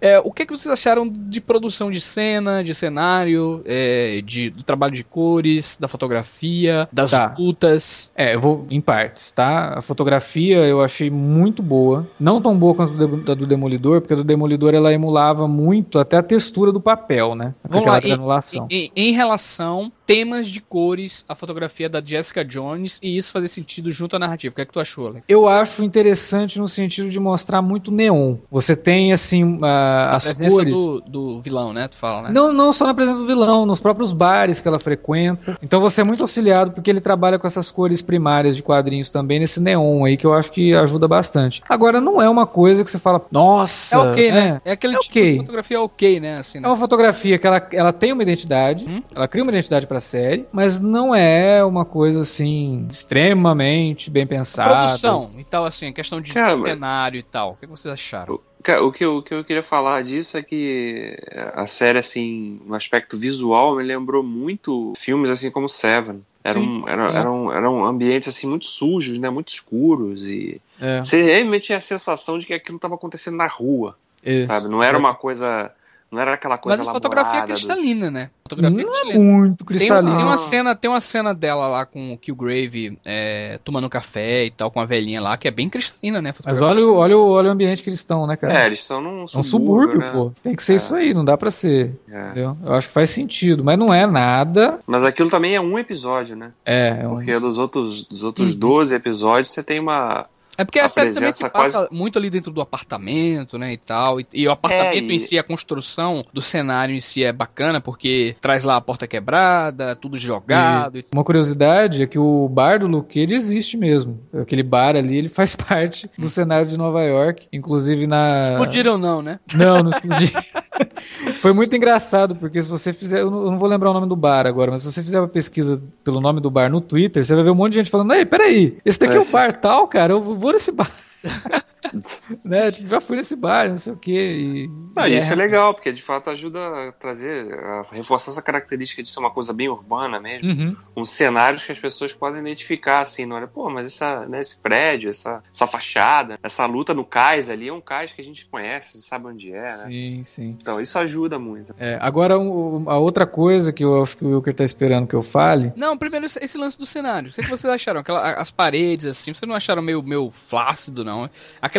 É, o que, que vocês acharam de produção de cena, de cenário, é, de, do trabalho de cores, da fotografia, das Tá. lutas? É, eu vou em partes, tá? A fotografia eu achei muito boa. Não tão boa quanto a do- Demolidor, porque a do Demolidor ela emulava muito até a textura do papel, né? Com Vamos aquela lá, granulação. Em, em relação temas de cores, a fotografia da Jessica Jones e isso fazer sentido junto à narrativa. O que é que tu achou, Alex? Eu acho interessante no sentido de mostrar muito neon. Você tem, assim, a- A as presença cores. do, do vilão, né? Tu fala, né? Não, não só na presença do vilão, nos próprios bares que ela frequenta. Então você é muito auxiliado porque ele trabalha com essas cores primárias de quadrinhos também, nesse neon aí, que eu acho que ajuda bastante. Agora, não é uma coisa que você fala, nossa. É ok, né? É aquele É tipo ok. de fotografia ok, né? Assim, É né? uma fotografia que ela, ela tem uma identidade, Hum? ela cria uma identidade pra série, mas não é uma coisa assim extremamente bem pensada. Produção e tal, assim, a questão de Cara, mas- cenário e tal. O que vocês acharam? Cara, O que, eu, o que eu queria falar disso é que a série, assim, no aspecto visual, me lembrou muito filmes assim como Seven. Eram, Sim, eram, é. eram, eram ambientes assim muito sujos, né? Muito escuros e É, você realmente tinha a sensação de que aquilo estava acontecendo na rua, isso. sabe? Não era uma coisa, não era aquela coisa Mas a fotografia é do- cristalina, né? Fotografia Não é cristalina. muito Tem, cristalino. tem uma cena, tem uma cena dela lá com o Killgrave é, tomando café e tal, com a velhinha lá, que é bem cristalina, né? Mas olha, o- olha, o- olha o ambiente que eles estão, né, cara? É, eles estão num É um subúrbio, subúrbio, né? pô. Tem que ser É. isso aí, não dá pra ser. É. Entendeu? Eu acho que faz sentido, mas não é nada. Mas aquilo também é um episódio, né? É, é um- Porque dos outros, dos outros Uhum. 12 episódios você tem uma. É porque a, a série também se passa muito ali dentro do apartamento, né, e tal. E, e o apartamento É, e- em si, a construção do cenário em si é bacana, porque traz lá a porta quebrada, tudo jogado. E... Uma curiosidade é que o bar do Luke Cage existe mesmo. Aquele bar ali, ele faz parte do cenário de Nova York. Inclusive na. Explodiram não, né? Não, não explodiu. Foi muito engraçado, porque se você fizer. Eu não vou lembrar o nome do bar agora, mas se você fizer uma pesquisa pelo nome do bar no Twitter, você vai ver um monte de gente falando: Ei, peraí, esse daqui é, o bar tal, cara, eu vou nesse bar. né? Tipo, já fui nesse bar, não sei o quê. E, Não, e isso é legal, porque de fato ajuda a trazer, a reforçar essa característica de ser uma coisa bem urbana mesmo. Uhum. uns cenários que as pessoas podem identificar, assim, não olha, pô, mas essa, né, esse prédio, essa, essa fachada, essa luta no cais ali é um cais que a gente conhece, sabe onde é, né? Sim, sim. Então isso ajuda muito. É, agora, um- a outra coisa que eu acho que o Wilker tá esperando que eu fale. Não, primeiro esse, lance do cenário. O que, que vocês acharam? Aquela, as paredes, assim, vocês não acharam meio, meio flácido, não?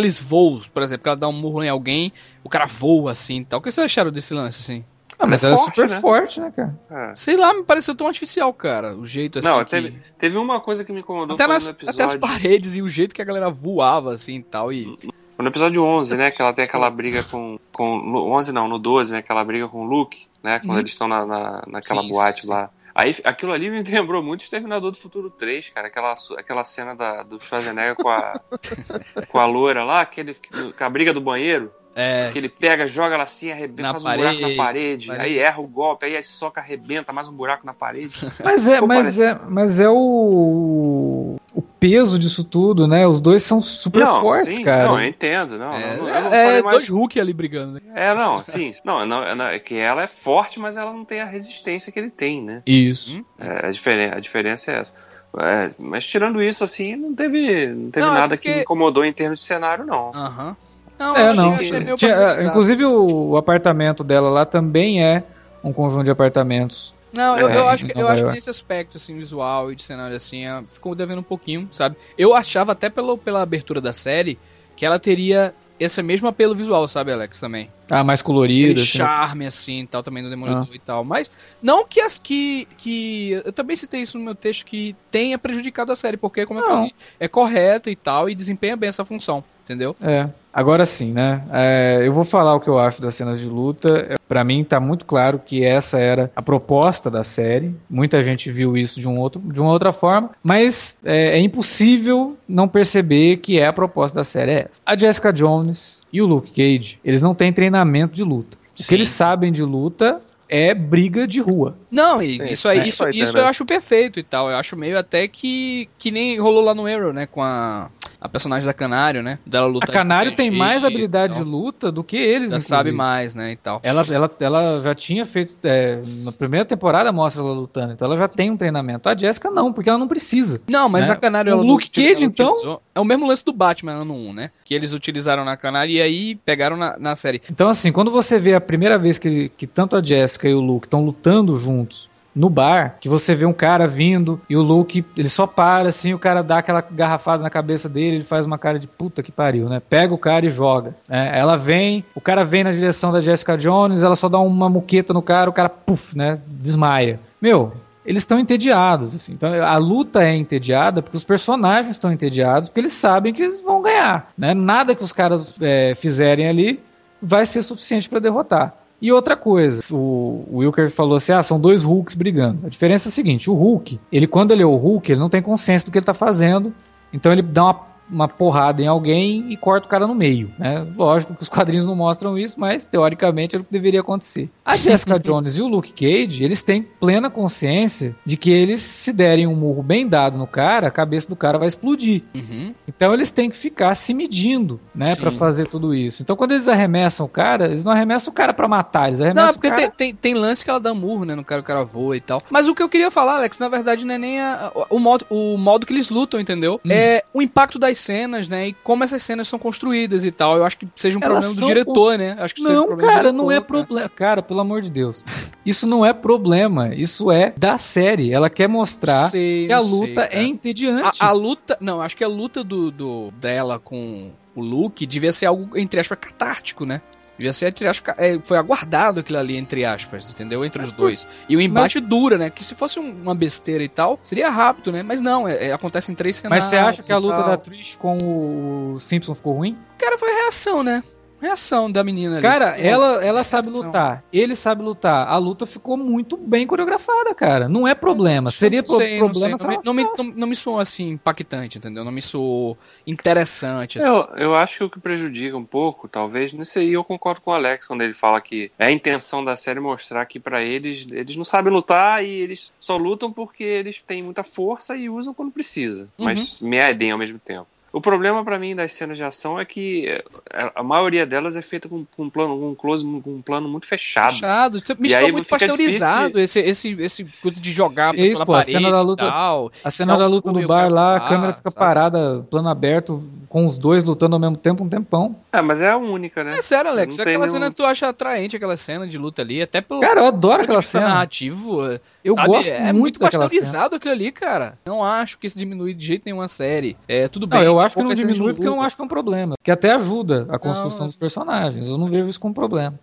Aqueles voos, por exemplo, que ela dá um murro em alguém, o cara voa assim e tal. O que vocês acharam desse lance, assim? Ah, mas é ela é forte, super né? forte, né, cara? É. Sei lá, me pareceu tão artificial, cara. O jeito assim. Não, que... teve, teve uma coisa que me incomodou Até, nas, no até as episódio. paredes e o jeito que a galera voava, assim e tal. E... No episódio 11, né, que ela tem aquela briga com, com. No 11 não, no 12, né, aquela briga com o Luke, né, quando Uhum. eles estão na, na, naquela Sim, boate sim, sim. Aí aquilo ali me lembrou muito Exterminador do Futuro 3, cara. Aquela, aquela cena da, do Schwarzenegger com a, com a loira lá, aquele, com a briga do banheiro. É, Que ele pega, joga ela assim, arrebenta, Na faz um buraco parede, na parede, parede. aí erra o golpe, aí a soca arrebenta, mais um buraco na parede. Mas é, Pô, mas parece- é, mas é o, o peso disso tudo, né? Os dois são super não, fortes, sim, cara. Não, eu entendo, não. é, não, eu não é mais- dois Hulk ali brigando. Né? É, não, sim. Não, não, não, é que ela é forte, mas ela não tem a resistência que ele tem, né? Isso. Hum? É, a, diferen a diferença é essa. É, mas tirando isso, assim, não teve, não teve Não, é nada porque- que me incomodou em termos de cenário, não. Aham. Não, É, eu não. meio Tinha- padronizado. inclusive o, apartamento dela lá também é um conjunto de apartamentos. Não, eu, É, eu acho, que, eu acho que nesse aspecto, assim, visual e de cenário, assim, é, ficou devendo um pouquinho, sabe? Eu achava até pelo, pela abertura da série que ela teria esse mesmo apelo visual, sabe, Alex, também. Ah, mais Aquele colorida. assim. charme, assim, tal, também do Demolidor Ah. e tal. Mas, não que as que, que... Eu também citei isso no meu texto, que tenha prejudicado a série, porque, como eu Não. falei, é correto e tal, e desempenha bem essa função, entendeu? É. Agora sim, né? É, eu vou falar o que eu acho das cenas de luta. É, Pra mim tá muito claro que essa era a proposta da série. Muita gente viu isso de, um outro, de uma outra forma, mas é, é impossível não perceber que é a proposta da série é essa. A Jessica Jones e o Luke Cage, eles não têm treinamento de luta. O Sim, que eles sabem de luta é briga de rua. Não, e Sim, isso aí, é, isso, isso né? eu acho perfeito e tal. Eu acho meio até que que nem rolou lá no Arrow, né, com a a personagem da Canário, né? Dela lutar A Canário tem mais habilidade de luta do que eles, Já inclusive. sabe mais, né? E tal. Ela, ela, ela já tinha feito. é, na primeira temporada mostra ela lutando, então ela já tem um treinamento. A Jessica não, porque ela não precisa. Não, mas né? a Canário. O ela Luke Cage, ela então? utilizou- É o mesmo lance do Batman ano 1, né? Que eles utilizaram na Canário e aí pegaram na, na série. Então, assim, quando você vê a primeira vez que, que tanto a Jessica e o Luke estão lutando juntos no bar, que você vê um cara vindo e o Luke, ele só para assim, o cara dá aquela garrafada na cabeça dele, ele faz uma cara de puta que pariu, né? Pega o cara e joga. né? Ela vem, o cara vem na direção da Jessica Jones, ela só dá uma muqueta no cara, o cara, puf, né? Desmaia. Meu, eles estão entediados. Assim. Então, a luta é entediada porque os personagens estão entediados, porque eles sabem que eles vão ganhar. Né? Nada que os caras é, fizerem ali vai ser suficiente para derrotar. E outra coisa, o, Wilker falou assim: ah, são dois Hulks brigando. A diferença é a seguinte: o Hulk, ele quando ele é o Hulk, ele não tem consciência do que ele tá fazendo, então ele dá uma uma porrada em alguém e corta o cara no meio, né? Lógico que os quadrinhos não mostram isso, mas teoricamente é o que deveria acontecer. A Jessica Jones e o Luke Cage, eles têm plena consciência de que eles se derem um murro bem dado no cara, a cabeça do cara vai explodir. Uhum. Então eles têm que ficar se medindo, né. Pra fazer tudo isso. Então quando eles arremessam o cara, eles não arremessam o cara pra matar, eles arremessam Não, porque o cara... tem, tem, tem lance que ela dá murro, né? No cara, o cara voa e tal. Mas o que eu queria falar, Alex, na verdade, não é nem a- o, modo, o modo que eles lutam, entendeu? Hum. É o impacto cenas, né? E como essas cenas são construídas e tal. Eu acho que seja um Elas problema do diretor, né? Acho que seja um Não, problema do cara, não é né? problema. Cara, pelo amor de Deus. Isso não é problema. Isso é da série. Ela quer mostrar Sei, que a sei, luta cara. é entediante. A, a luta. Não, acho que a luta do, do- dela com o Luke devia ser algo, entre aspas, catártico, né? Devia ser, ca- é, foi aguardado aquilo ali, entre aspas, entendeu? Entre Mas os dois. E o embate dura, né? Que se fosse um- uma besteira e tal, seria rápido, né? Mas não, é, é- acontece em três cenários. Mas você acha que a luta da Trish com o Simpson ficou ruim? Cara, foi reação, né? Reação da menina ali. Cara, ela, ela sabe lutar. Ele sabe lutar. A luta ficou muito bem coreografada, cara. Não é problema. Seria Não pro- sei, não problema sei. se Não, não, me, não, não me soou assim impactante, entendeu? Não me soou interessante. Assim. Eu, eu acho que o que prejudica um pouco, talvez, nisso aí eu concordo com o Alex quando ele fala que é a intenção da série mostrar que pra eles, eles não sabem lutar e eles só lutam porque eles têm muita força e usam quando precisa, Uhum. mas medem ao mesmo tempo. O problema pra mim das cenas de ação é que eh, a maioria delas é feita com, com um plano, com um close, com um plano muito fechado. Fechado. Isso Me E aí muito pasteurizado esse, esse, esse coisa de jogar a Isso, pô, a cena da luta- tal. A cena da luta no bar lá, a voar, câmera fica sabe? parada, plano aberto, com os dois lutando ao mesmo tempo um tempão. É, mas é a única, né? É sério, Alex. Não tem aquela nenhum- cena tu acha atraente, aquela cena de luta ali, até pelo Cara, eu adoro aquela cena. narrativo. Eu sabe? gosto é muito muito pasteurizado aquilo ali, cara. Não acho que isso diminui de jeito nenhum a série. É tudo bem. Não, eu acho que não diminui porque eu não acho que é um problema. Que até ajuda a construção Não. dos personagens. Eu não vejo isso como problema.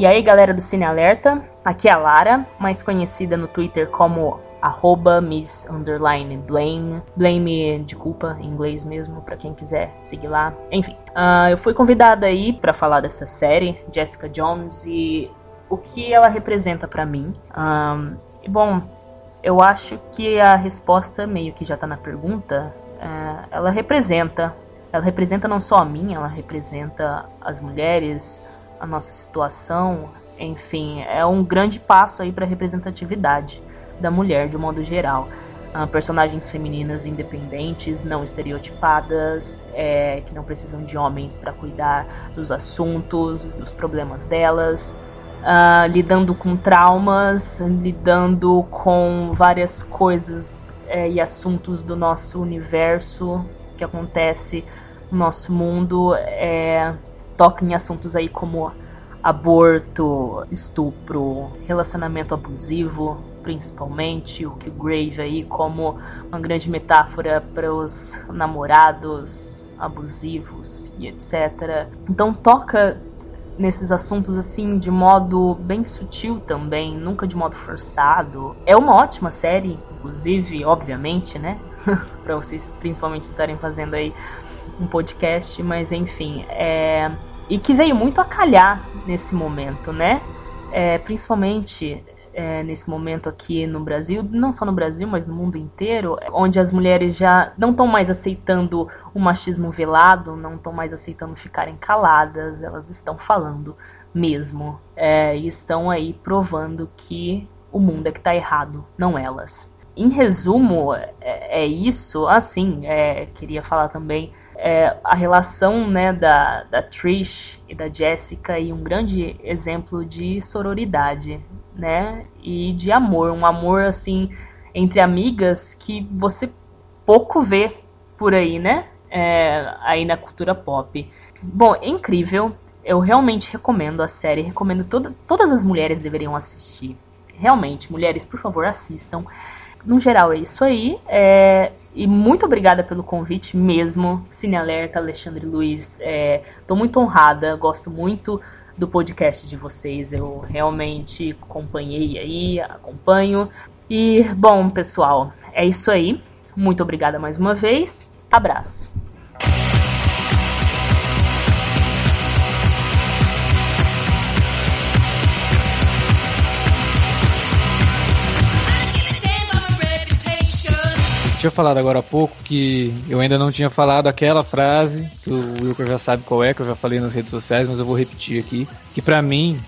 E aí, galera do Cine Alerta, aqui é a Lara, mais conhecida no Twitter como arroba Miss Underline Blame. Blame de culpa em inglês mesmo, pra quem quiser seguir lá. Enfim, ah, eu fui convidada aí pra falar dessa série, Jessica Jones, e o que ela representa pra mim. Ahn, e bom, eu acho que a resposta meio que já tá na pergunta. É, ela representa. Ela representa não só a mim, ela representa as mulheres, a nossa situação, enfim, é um grande passo aí para representatividade da mulher de um modo geral. Ah, personagens femininas independentes, não estereotipadas, é, que não precisam de homens para cuidar dos assuntos, dos problemas delas, ah, lidando com traumas, lidando com várias coisas é, e assuntos do nosso universo que acontece no nosso mundo. É, toca em assuntos aí como aborto, estupro, relacionamento abusivo, principalmente, o que Grave aí como uma grande metáfora para os namorados abusivos e etc. Então toca nesses assuntos assim de modo bem sutil também, nunca de modo forçado. É uma ótima série, inclusive, obviamente, né? para vocês principalmente estarem fazendo aí um podcast, mas enfim, é e que veio muito a calhar nesse momento, né? É, principalmente é, nesse momento aqui no Brasil, não só no Brasil, mas no mundo inteiro, onde as mulheres já não estão mais aceitando o machismo velado, não estão mais aceitando ficarem caladas, elas estão falando mesmo. É, e estão aí provando que o mundo é que está errado, não elas. Em resumo, é, é isso. Assim, é, queria falar também é, a relação né, da, da Trish e da Jessica e um grande exemplo de sororidade, né? E de amor, um amor assim entre amigas que você pouco vê por aí, né? É, aí na cultura pop. Bom, é incrível. Eu realmente recomendo a série, recomendo toda, todas as mulheres deveriam assistir. Realmente, mulheres, por favor, assistam. No geral, é isso aí. É, e muito obrigada pelo convite mesmo, Cine Alerta, Alexandre Luiz. Estou muito honrada, gosto muito do podcast de vocês. Eu realmente acompanhei aí, acompanho. E, bom, pessoal, é isso aí. Muito obrigada mais uma vez. Abraço. Tinha falado agora há pouco que eu ainda não tinha falado aquela frase, que o Wilker já sabe qual é, que eu já falei nas redes sociais, mas eu vou repetir aqui, que para mim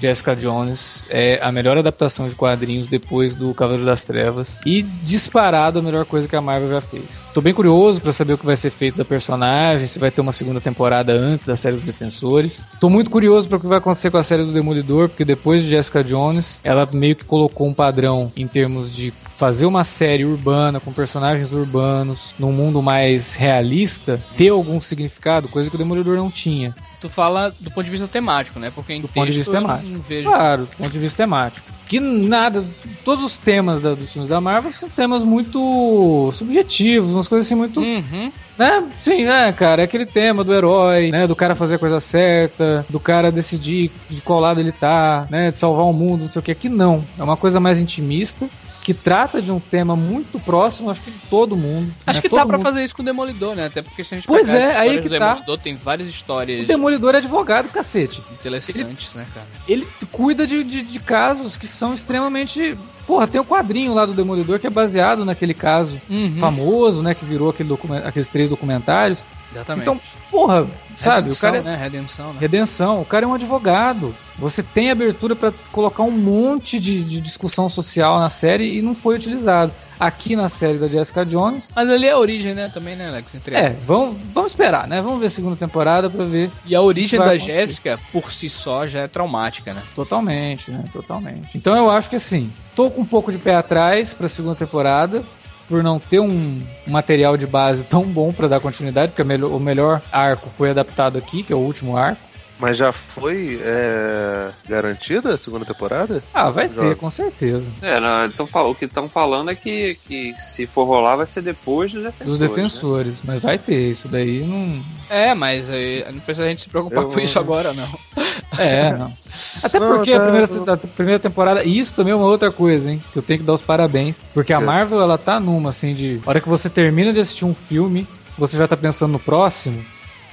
Jessica Jones é a melhor adaptação de quadrinhos depois do Cavaleiro das Trevas e disparado a melhor coisa que a Marvel já fez. Tô bem curioso para saber o que vai ser feito da personagem, se vai ter uma segunda temporada antes da série dos Defensores. Tô muito curioso para o que vai acontecer com a série do Demolidor, porque depois de Jessica Jones, ela meio que colocou um padrão em termos de fazer uma série urbana com personagens urbanos num mundo mais realista ter algum significado, coisa que o Demolidor não tinha. Tu fala do ponto de vista temático, né? Porque em do texto ponto de vista temático. vejo. Claro, do ponto de vista temático. Que nada, todos os temas da- dos filmes da Marvel são temas muito subjetivos, umas coisas assim muito Uhum. né? Sim, né, cara? É aquele tema do herói, né? Do cara fazer a coisa certa, do cara decidir de qual lado ele tá, né? De salvar o mundo, não sei o que. Aqui não. É uma coisa mais intimista, que trata de um tema muito próximo, acho que de todo mundo. Acho né? que Todo tá pra mundo- fazer isso com o Demolidor, né? Até porque se a gente Pois é, as aí que tá. Demolidor, tem várias histórias O Demolidor é advogado, cacete. interessantes, né, cara? Ele cuida de, de, de casos que são extremamente. Porra, tem o quadrinho lá do Demolidor que é baseado naquele caso Uhum. famoso, né? Que virou aquele aqueles três documentários. Exatamente. Então, porra, sabe? Redenção, o cara é... né? Redenção, né? Redenção, o cara é um advogado. Você tem abertura pra colocar um monte de, de discussão social na série e não foi utilizado. Aqui na série da Jessica Jones, Mas ali é a origem, né? Também, né, Alex? Entre é, vamos, vamos esperar, né? Vamos ver a segunda temporada pra ver E a origem da acontecer. Jéssica, por si só, já é traumática, né? totalmente, né? Totalmente. Então eu acho que assim, tô com um pouco de pé atrás pra segunda temporada. Por não ter um material de base tão bom pra dar continuidade, porque o melhor arco foi adaptado aqui, que é o último arco. Mas já foi é, garantida a segunda temporada? Ah, vai ter, com certeza. É, não, eles tão fal- o que estão falando é que, que se for rolar vai ser depois dos defensores. Dos né? defensores, mas vai ter, isso daí não. É, mas aí, não precisa a gente se preocupar Eu- com isso agora, não. É, não. Até Não, porque tá, a, primeira, a primeira temporada, e isso também é uma outra coisa, hein? Que eu tenho que dar os parabéns. Porque a É. Marvel, ela tá numa, assim, de. A hora que você termina de assistir um filme, você já tá pensando no próximo.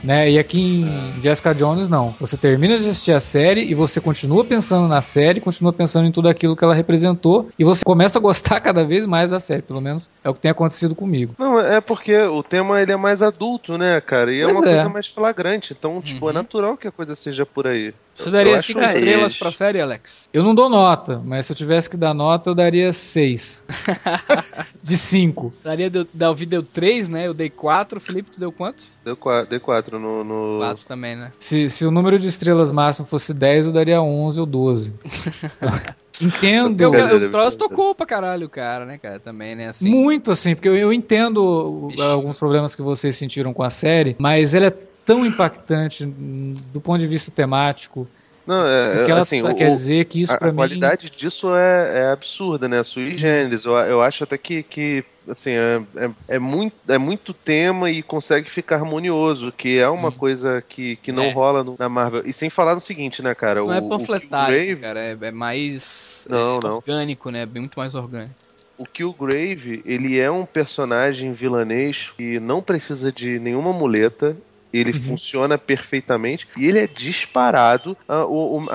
Né? E aqui em Jessica Jones, não. Você termina de assistir a série e você continua pensando na série, continua pensando em tudo aquilo que ela representou, e você começa a gostar cada vez mais da série. Pelo menos é o que tem acontecido comigo. Não, é porque o tema ele é mais adulto, né, cara? E é Pois uma é. coisa mais flagrante. Então, tipo, Uhum. é natural que a coisa seja por aí. Você Eu- daria eu acho cinco que é estrelas isso. pra série, Alex? Eu não dou nota, mas se eu tivesse que dar nota, eu daria 6. de 5. Daria, deu, Davi deu 3, né? Eu dei 4. Felipe, tu deu quanto? Deu 4, deu quatro no. no... 4 também, né? Se, se o número de estrelas máximo fosse 10, eu daria 11 ou 12. Entendo o, Beleza, o beleza. tocou pra caralho o cara, né, cara? Também, né? Assim. muito assim, porque eu, eu entendo Ixi. alguns problemas que vocês sentiram com a série, mas ela é tão impactante do ponto de vista temático, Não, é, porque ela assim, tá- o- quer o- dizer que isso a, pra a mim... qualidade disso é, é absurda, né? Sui generis. Eu, eu acho até que, que assim, é, é, é muito, é muito tema e consegue ficar harmonioso, que é uma coisa que, que não É. rola no- na Marvel. E sem falar no seguinte, né, cara? Não é o, o panfletário, Killgrave, cara. É, é mais Não, é, não. orgânico, né? Bem muito mais orgânico. o Killgrave, ele é um personagem vilanesco que não precisa de nenhuma muleta. Ele funciona perfeitamente e ele é disparado a,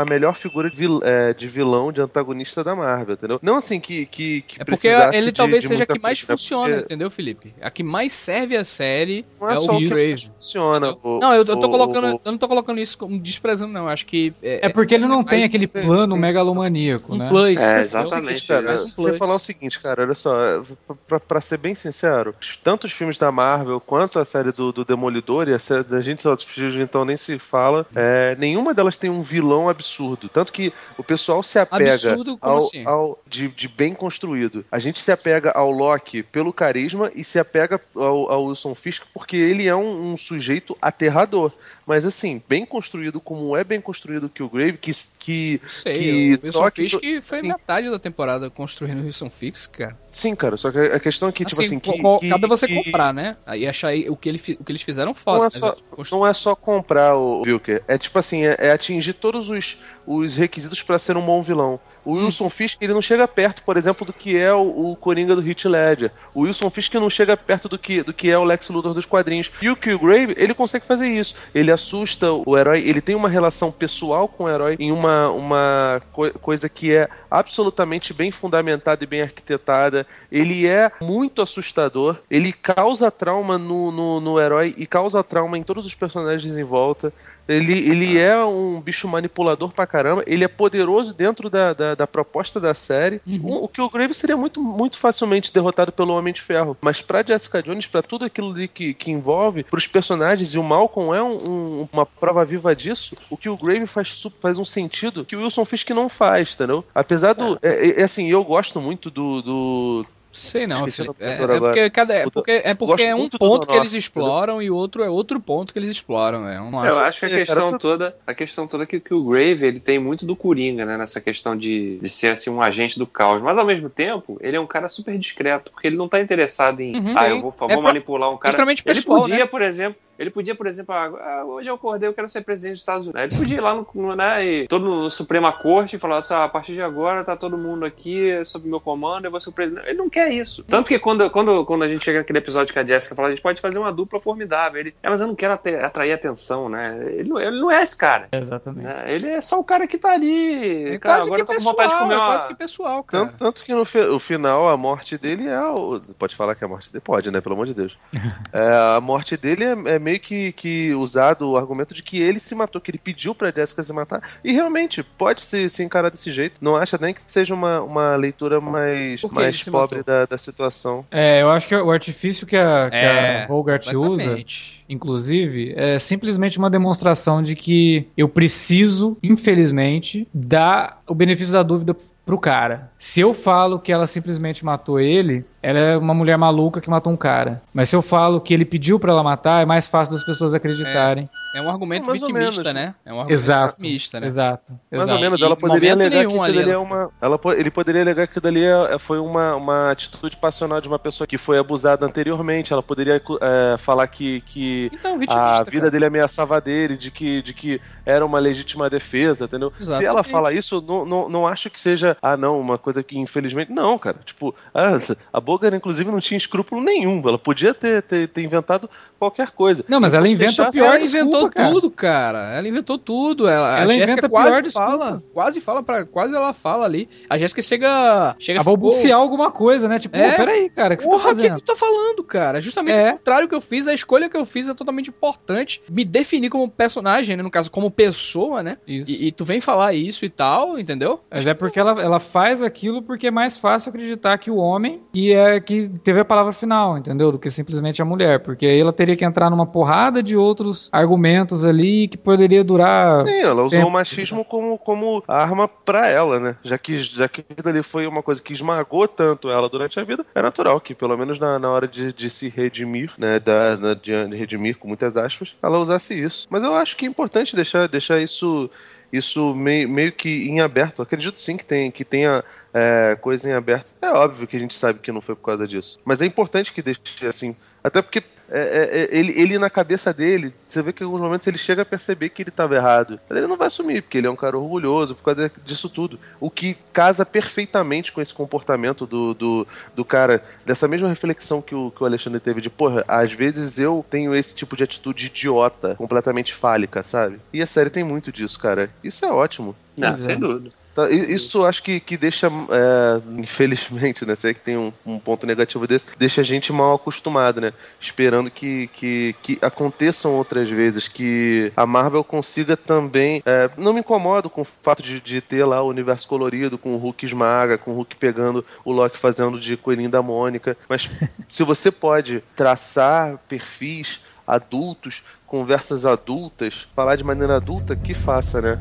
a melhor figura de, vil- é, de vilão, de antagonista da Marvel, entendeu? Não assim que. que, que É porque ele de- talvez de seja a que mais coisa, né? funciona, Porque entendeu, Felipe? A que mais serve a série Não é, é, só o Grave. funciona. o- Não, eu, eu tô o- colocando, o- eu não tô colocando isso como desprezando, não. Acho que. É porque ele não tem mais aquele plano megalomaníaco, um né? plus. É, exatamente. Cara, um você falar o seguinte, cara, olha só, é, pra- pra, pra ser bem sincero, tanto os filmes da Marvel quanto a série do, do Demolidor e a série da gente dos filmes então nem se fala, é, nenhuma delas tem um vilão absurdo. Tanto que o pessoal se apega Absurdo? Como ao, assim? ao- de, de bem construído. A gente se apega ao Loki pelo carisma e se apega ao, ao Wilson Fisk porque ele é um, um sujeito aterrador. Mas assim, bem construído como é bem construído que o Grave, que, que sei, que o Wilson toque Fisk to- foi sim. metade da temporada construindo o Wilson Fix, cara. Sim, cara, só que a questão é que, tipo assim, co- que, co- que- cabe você que comprar, né? Aí achar aí o que, ele, o que eles fizeram foda. Não é, mas só, não é só comprar o Wilker, é tipo assim, é, é atingir todos os, os requisitos pra ser um bom vilão. O. Wilson Fisk, ele não chega perto, por exemplo, do que é o, o Coringa do Heath Ledger. O Wilson Fisk não chega perto do que, do que é o Lex Luthor dos quadrinhos. E o Killgrave, ele consegue fazer isso. Ele assusta o herói, ele tem uma relação pessoal com o herói em uma, uma co- coisa que é absolutamente bem fundamentada e bem arquitetada. Ele é muito assustador, ele causa trauma no, no, no herói e causa trauma em todos os personagens em volta. Ele, ele é um bicho manipulador pra caramba. Ele é poderoso dentro da, da, da proposta da série. O, o Killgrave seria muito, muito facilmente derrotado pelo Homem de Ferro. Mas pra Jessica Jones, pra tudo aquilo ali que, que envolve, pros personagens, e o Malcolm é um- um- uma prova viva disso, o Killgrave faz, su- faz um sentido que o Wilson Fisk não faz, entendeu? Apesar do. É, é- é assim, eu gosto muito do. do Sei não, Felipe. É, é porque, cada, é porque, é, porque é um ponto que eles exploram e outro é outro ponto que eles exploram. É, eu acho. acho que a Sim, cara, questão você- toda, a questão toda é que, que o Grave ele tem muito do Coringa, né? Nessa questão de, de ser assim um agente do caos. Mas ao mesmo tempo, ele é um cara super discreto, porque ele não tá interessado em Uhum. ah, eu vou, vou É pro- manipular um cara. extremamente ele pessoal, podia, né? por exemplo. Ele podia, por exemplo, ah, ah, hoje eu acordei, eu quero ser presidente dos Estados Unidos. Ele podia ir lá no, no, né, e todo no Suprema Corte e falar assim, ah, a partir de agora tá todo mundo aqui sob meu comando, eu vou ser o presidente. Ele não quer isso. Tanto que quando, quando, quando a gente chega naquele episódio que a Jessica fala, a gente pode fazer uma dupla formidável. Ele, "É, mas eu não quero atrair atenção, né? Ele não, ele não é esse cara. Exatamente. né? Ele é só o cara que tá ali. É cara, quase agora que eu tô com vontade de pessoal, comer é uma. quase que pessoal, cara. Tanto, tanto que no fi- o final, a morte dele é. O, pode falar que a morte dele. Pode, né? Pelo amor de Deus. É, a morte dele é, é meio que, que usado o argumento de que ele se matou, que ele pediu pra Jessica se matar. E realmente, pode se, se encarar desse jeito. Não acha nem que seja uma, uma leitura mais, mais pobre matou? Da, da situação. É, eu acho que o artifício que a, que É, a Hogarth usa, Exatamente. inclusive, é simplesmente uma demonstração de que eu preciso, infelizmente, dar o benefício da dúvida pro cara. Se eu falo que ela simplesmente matou ele, ela é uma mulher maluca que matou um cara. Mas se eu falo que ele pediu pra ela matar, é mais fácil das pessoas acreditarem. É um argumento ou vitimista, menos. né? É um argumento Exato. vitimista, né? Exato. Mais exato. ou menos, ela em poderia alegar que aquilo ali é uma. Ela, ele poderia alegar que aquilo ali é- foi uma, uma atitude passional de uma pessoa que foi abusada anteriormente. Ela poderia é, falar que, que Então, a vida cara. dele ameaçava dele, de que, de que era uma legítima defesa, entendeu? Se ela Exatamente. fala isso, não, não, não acho que seja, ah, não, uma coisa que infelizmente. Não, cara. Tipo, a, a Bogar, inclusive, não tinha escrúpulo nenhum. Ela podia ter, ter, ter inventado qualquer coisa. Não, mas ela inventa pior Ela inventou desculpa, tudo, cara. Ela inventou tudo. Ela, a Ela Jéssica inventa a quase pior desculpa. fala, quase fala para, quase ela fala ali. A Jéssica chega, chega A balbuciar alguma coisa, né? Tipo, É. peraí, cara, o que você tá Porra, o que, fazendo? que tu tá falando, cara? Justamente É. o contrário que eu fiz, a escolha que eu fiz é totalmente importante. Me definir como personagem, né? No caso, como pessoa, né? Isso. E, e tu vem falar isso e tal, entendeu? Mas é porque ela, ela faz aquilo porque é mais fácil acreditar que o homem que é que teve a palavra final, entendeu? Do que simplesmente a mulher. Porque aí ela teria que entrar numa porrada de outros argumentos ali que poderia durar. Sim, ela usou Tempo. o machismo como, como arma pra ela, né? Já que, já que ali foi uma coisa que esmagou tanto ela durante a vida, é natural que, pelo menos na, na hora de, de se redimir, né? Da, de, de redimir, com muitas aspas, ela usasse isso. Mas eu acho que é importante deixar, deixar isso, isso meio, meio que em aberto. Acredito sim que, tem, que tenha é, coisa em aberto. É óbvio que a gente sabe que não foi por causa disso. Mas é importante que deixe assim. Até porque é, é, é, ele, ele, na cabeça dele, você vê que em alguns momentos ele chega a perceber que ele estava errado. Mas ele não vai assumir, porque ele é um cara orgulhoso por causa disso tudo. O que casa perfeitamente com esse comportamento do, do, do cara, dessa mesma reflexão que o, que o Alexandre teve de, porra, às vezes eu tenho esse tipo de atitude idiota, completamente fálica, sabe? E a série tem muito disso, cara. Isso é ótimo. Não, sem dúvida. Tá, isso acho que, que deixa, é, infelizmente, né? Sei que tem um, um, ponto negativo desse, deixa a gente mal acostumado, né? Esperando que, que, que aconteçam outras vezes, que a Marvel consiga também. É, não me incomodo com o fato de, de, ter lá o universo colorido, com o Hulk esmaga, com o Hulk pegando o Loki fazendo de coelhinho da Mônica, mas se você pode traçar perfis adultos, conversas adultas, falar de maneira adulta, que faça, né?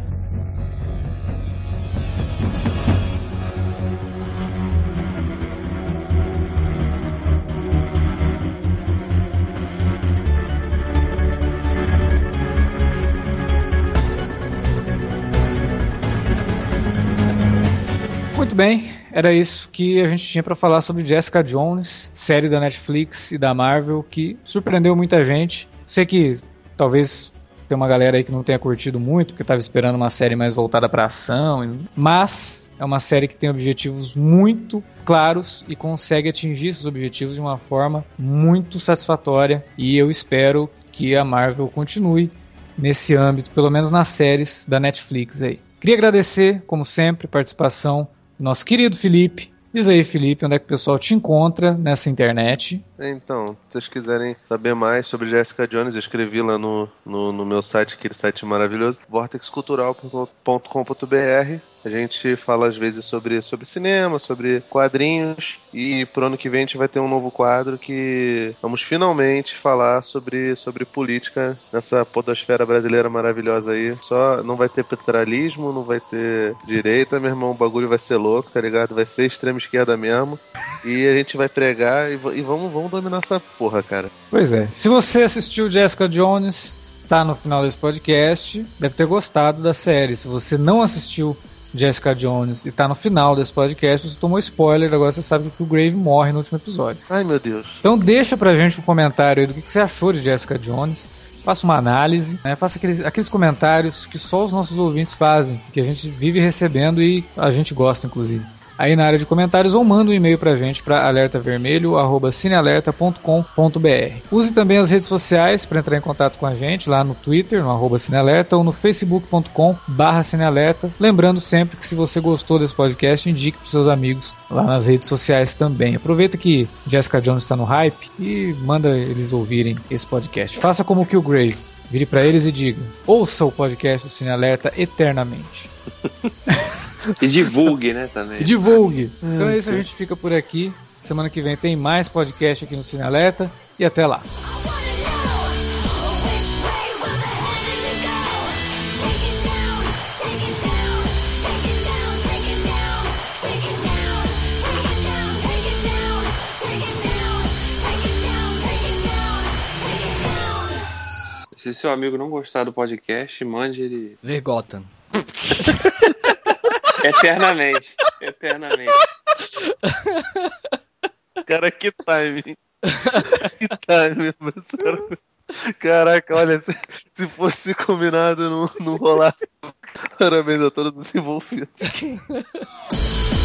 Muito bem, era isso que a gente tinha para falar sobre Jessica Jones, série da Netflix e da Marvel que surpreendeu muita gente. Sei que talvez tem uma galera aí que não tenha curtido muito, porque estava esperando uma série mais voltada para ação, mas é uma série que tem objetivos muito claros e consegue atingir esses objetivos de uma forma muito satisfatória e eu espero que a Marvel continue nesse âmbito, pelo menos nas séries da Netflix aí. Queria agradecer, como sempre, a participação nosso querido Felipe. Diz aí, Felipe, onde é que o pessoal te encontra nessa internet? Então, se vocês quiserem saber mais sobre Jessica Jones, eu escrevi lá no, no, no meu site, aquele site maravilhoso, vortexcultural.com.br. A gente fala às vezes sobre, sobre cinema, sobre quadrinhos, e pro ano que vem a gente vai ter um novo quadro que vamos finalmente falar sobre, sobre política nessa podosfera brasileira maravilhosa aí. Só não vai ter petralismo, não vai ter direita, meu irmão, o bagulho vai ser louco, tá ligado? Vai ser extrema esquerda mesmo. E a gente vai pregar e, e vamos, vamos dominar essa porra, cara. Pois é. Se você assistiu Jessica Jones, tá no final desse podcast, deve ter gostado da série. Se você não assistiu Jessica Jones e tá no final desse podcast, você tomou spoiler, agora você sabe que o Grave morre no último episódio. Ai, meu Deus. Então deixa pra gente um comentário aí do que você achou de Jessica Jones. Faça uma análise, né? faça aqueles, aqueles comentários que só os nossos ouvintes fazem, que a gente vive recebendo e a gente gosta, inclusive aí na área de comentários ou manda um e-mail pra gente para alertavermelho@cinealerta.com.br. Use também as redes sociais para entrar em contato com a gente lá no Twitter, no arroba cinealerta ou no facebook.com/cinealerta. Lembrando sempre que se você gostou desse podcast, indique para seus amigos lá nas redes sociais também. Aproveita que Jessica Jones está no hype e manda eles ouvirem esse podcast. Faça como o Killgrave. Vire para eles e diga: ouça o podcast do Cine Alerta eternamente. E divulgue, né, também. E divulgue. Então é isso, a gente fica por aqui. Semana que vem tem mais podcast aqui no Cine Alerta. E até lá. Se seu amigo não gostar do podcast, mande ele. Ver Gotham. Eternamente. Eternamente. Cara, que time. que time, professor. Caraca, olha, se, se fosse combinado, não, não rolar. Parabéns a todos os envolvidos.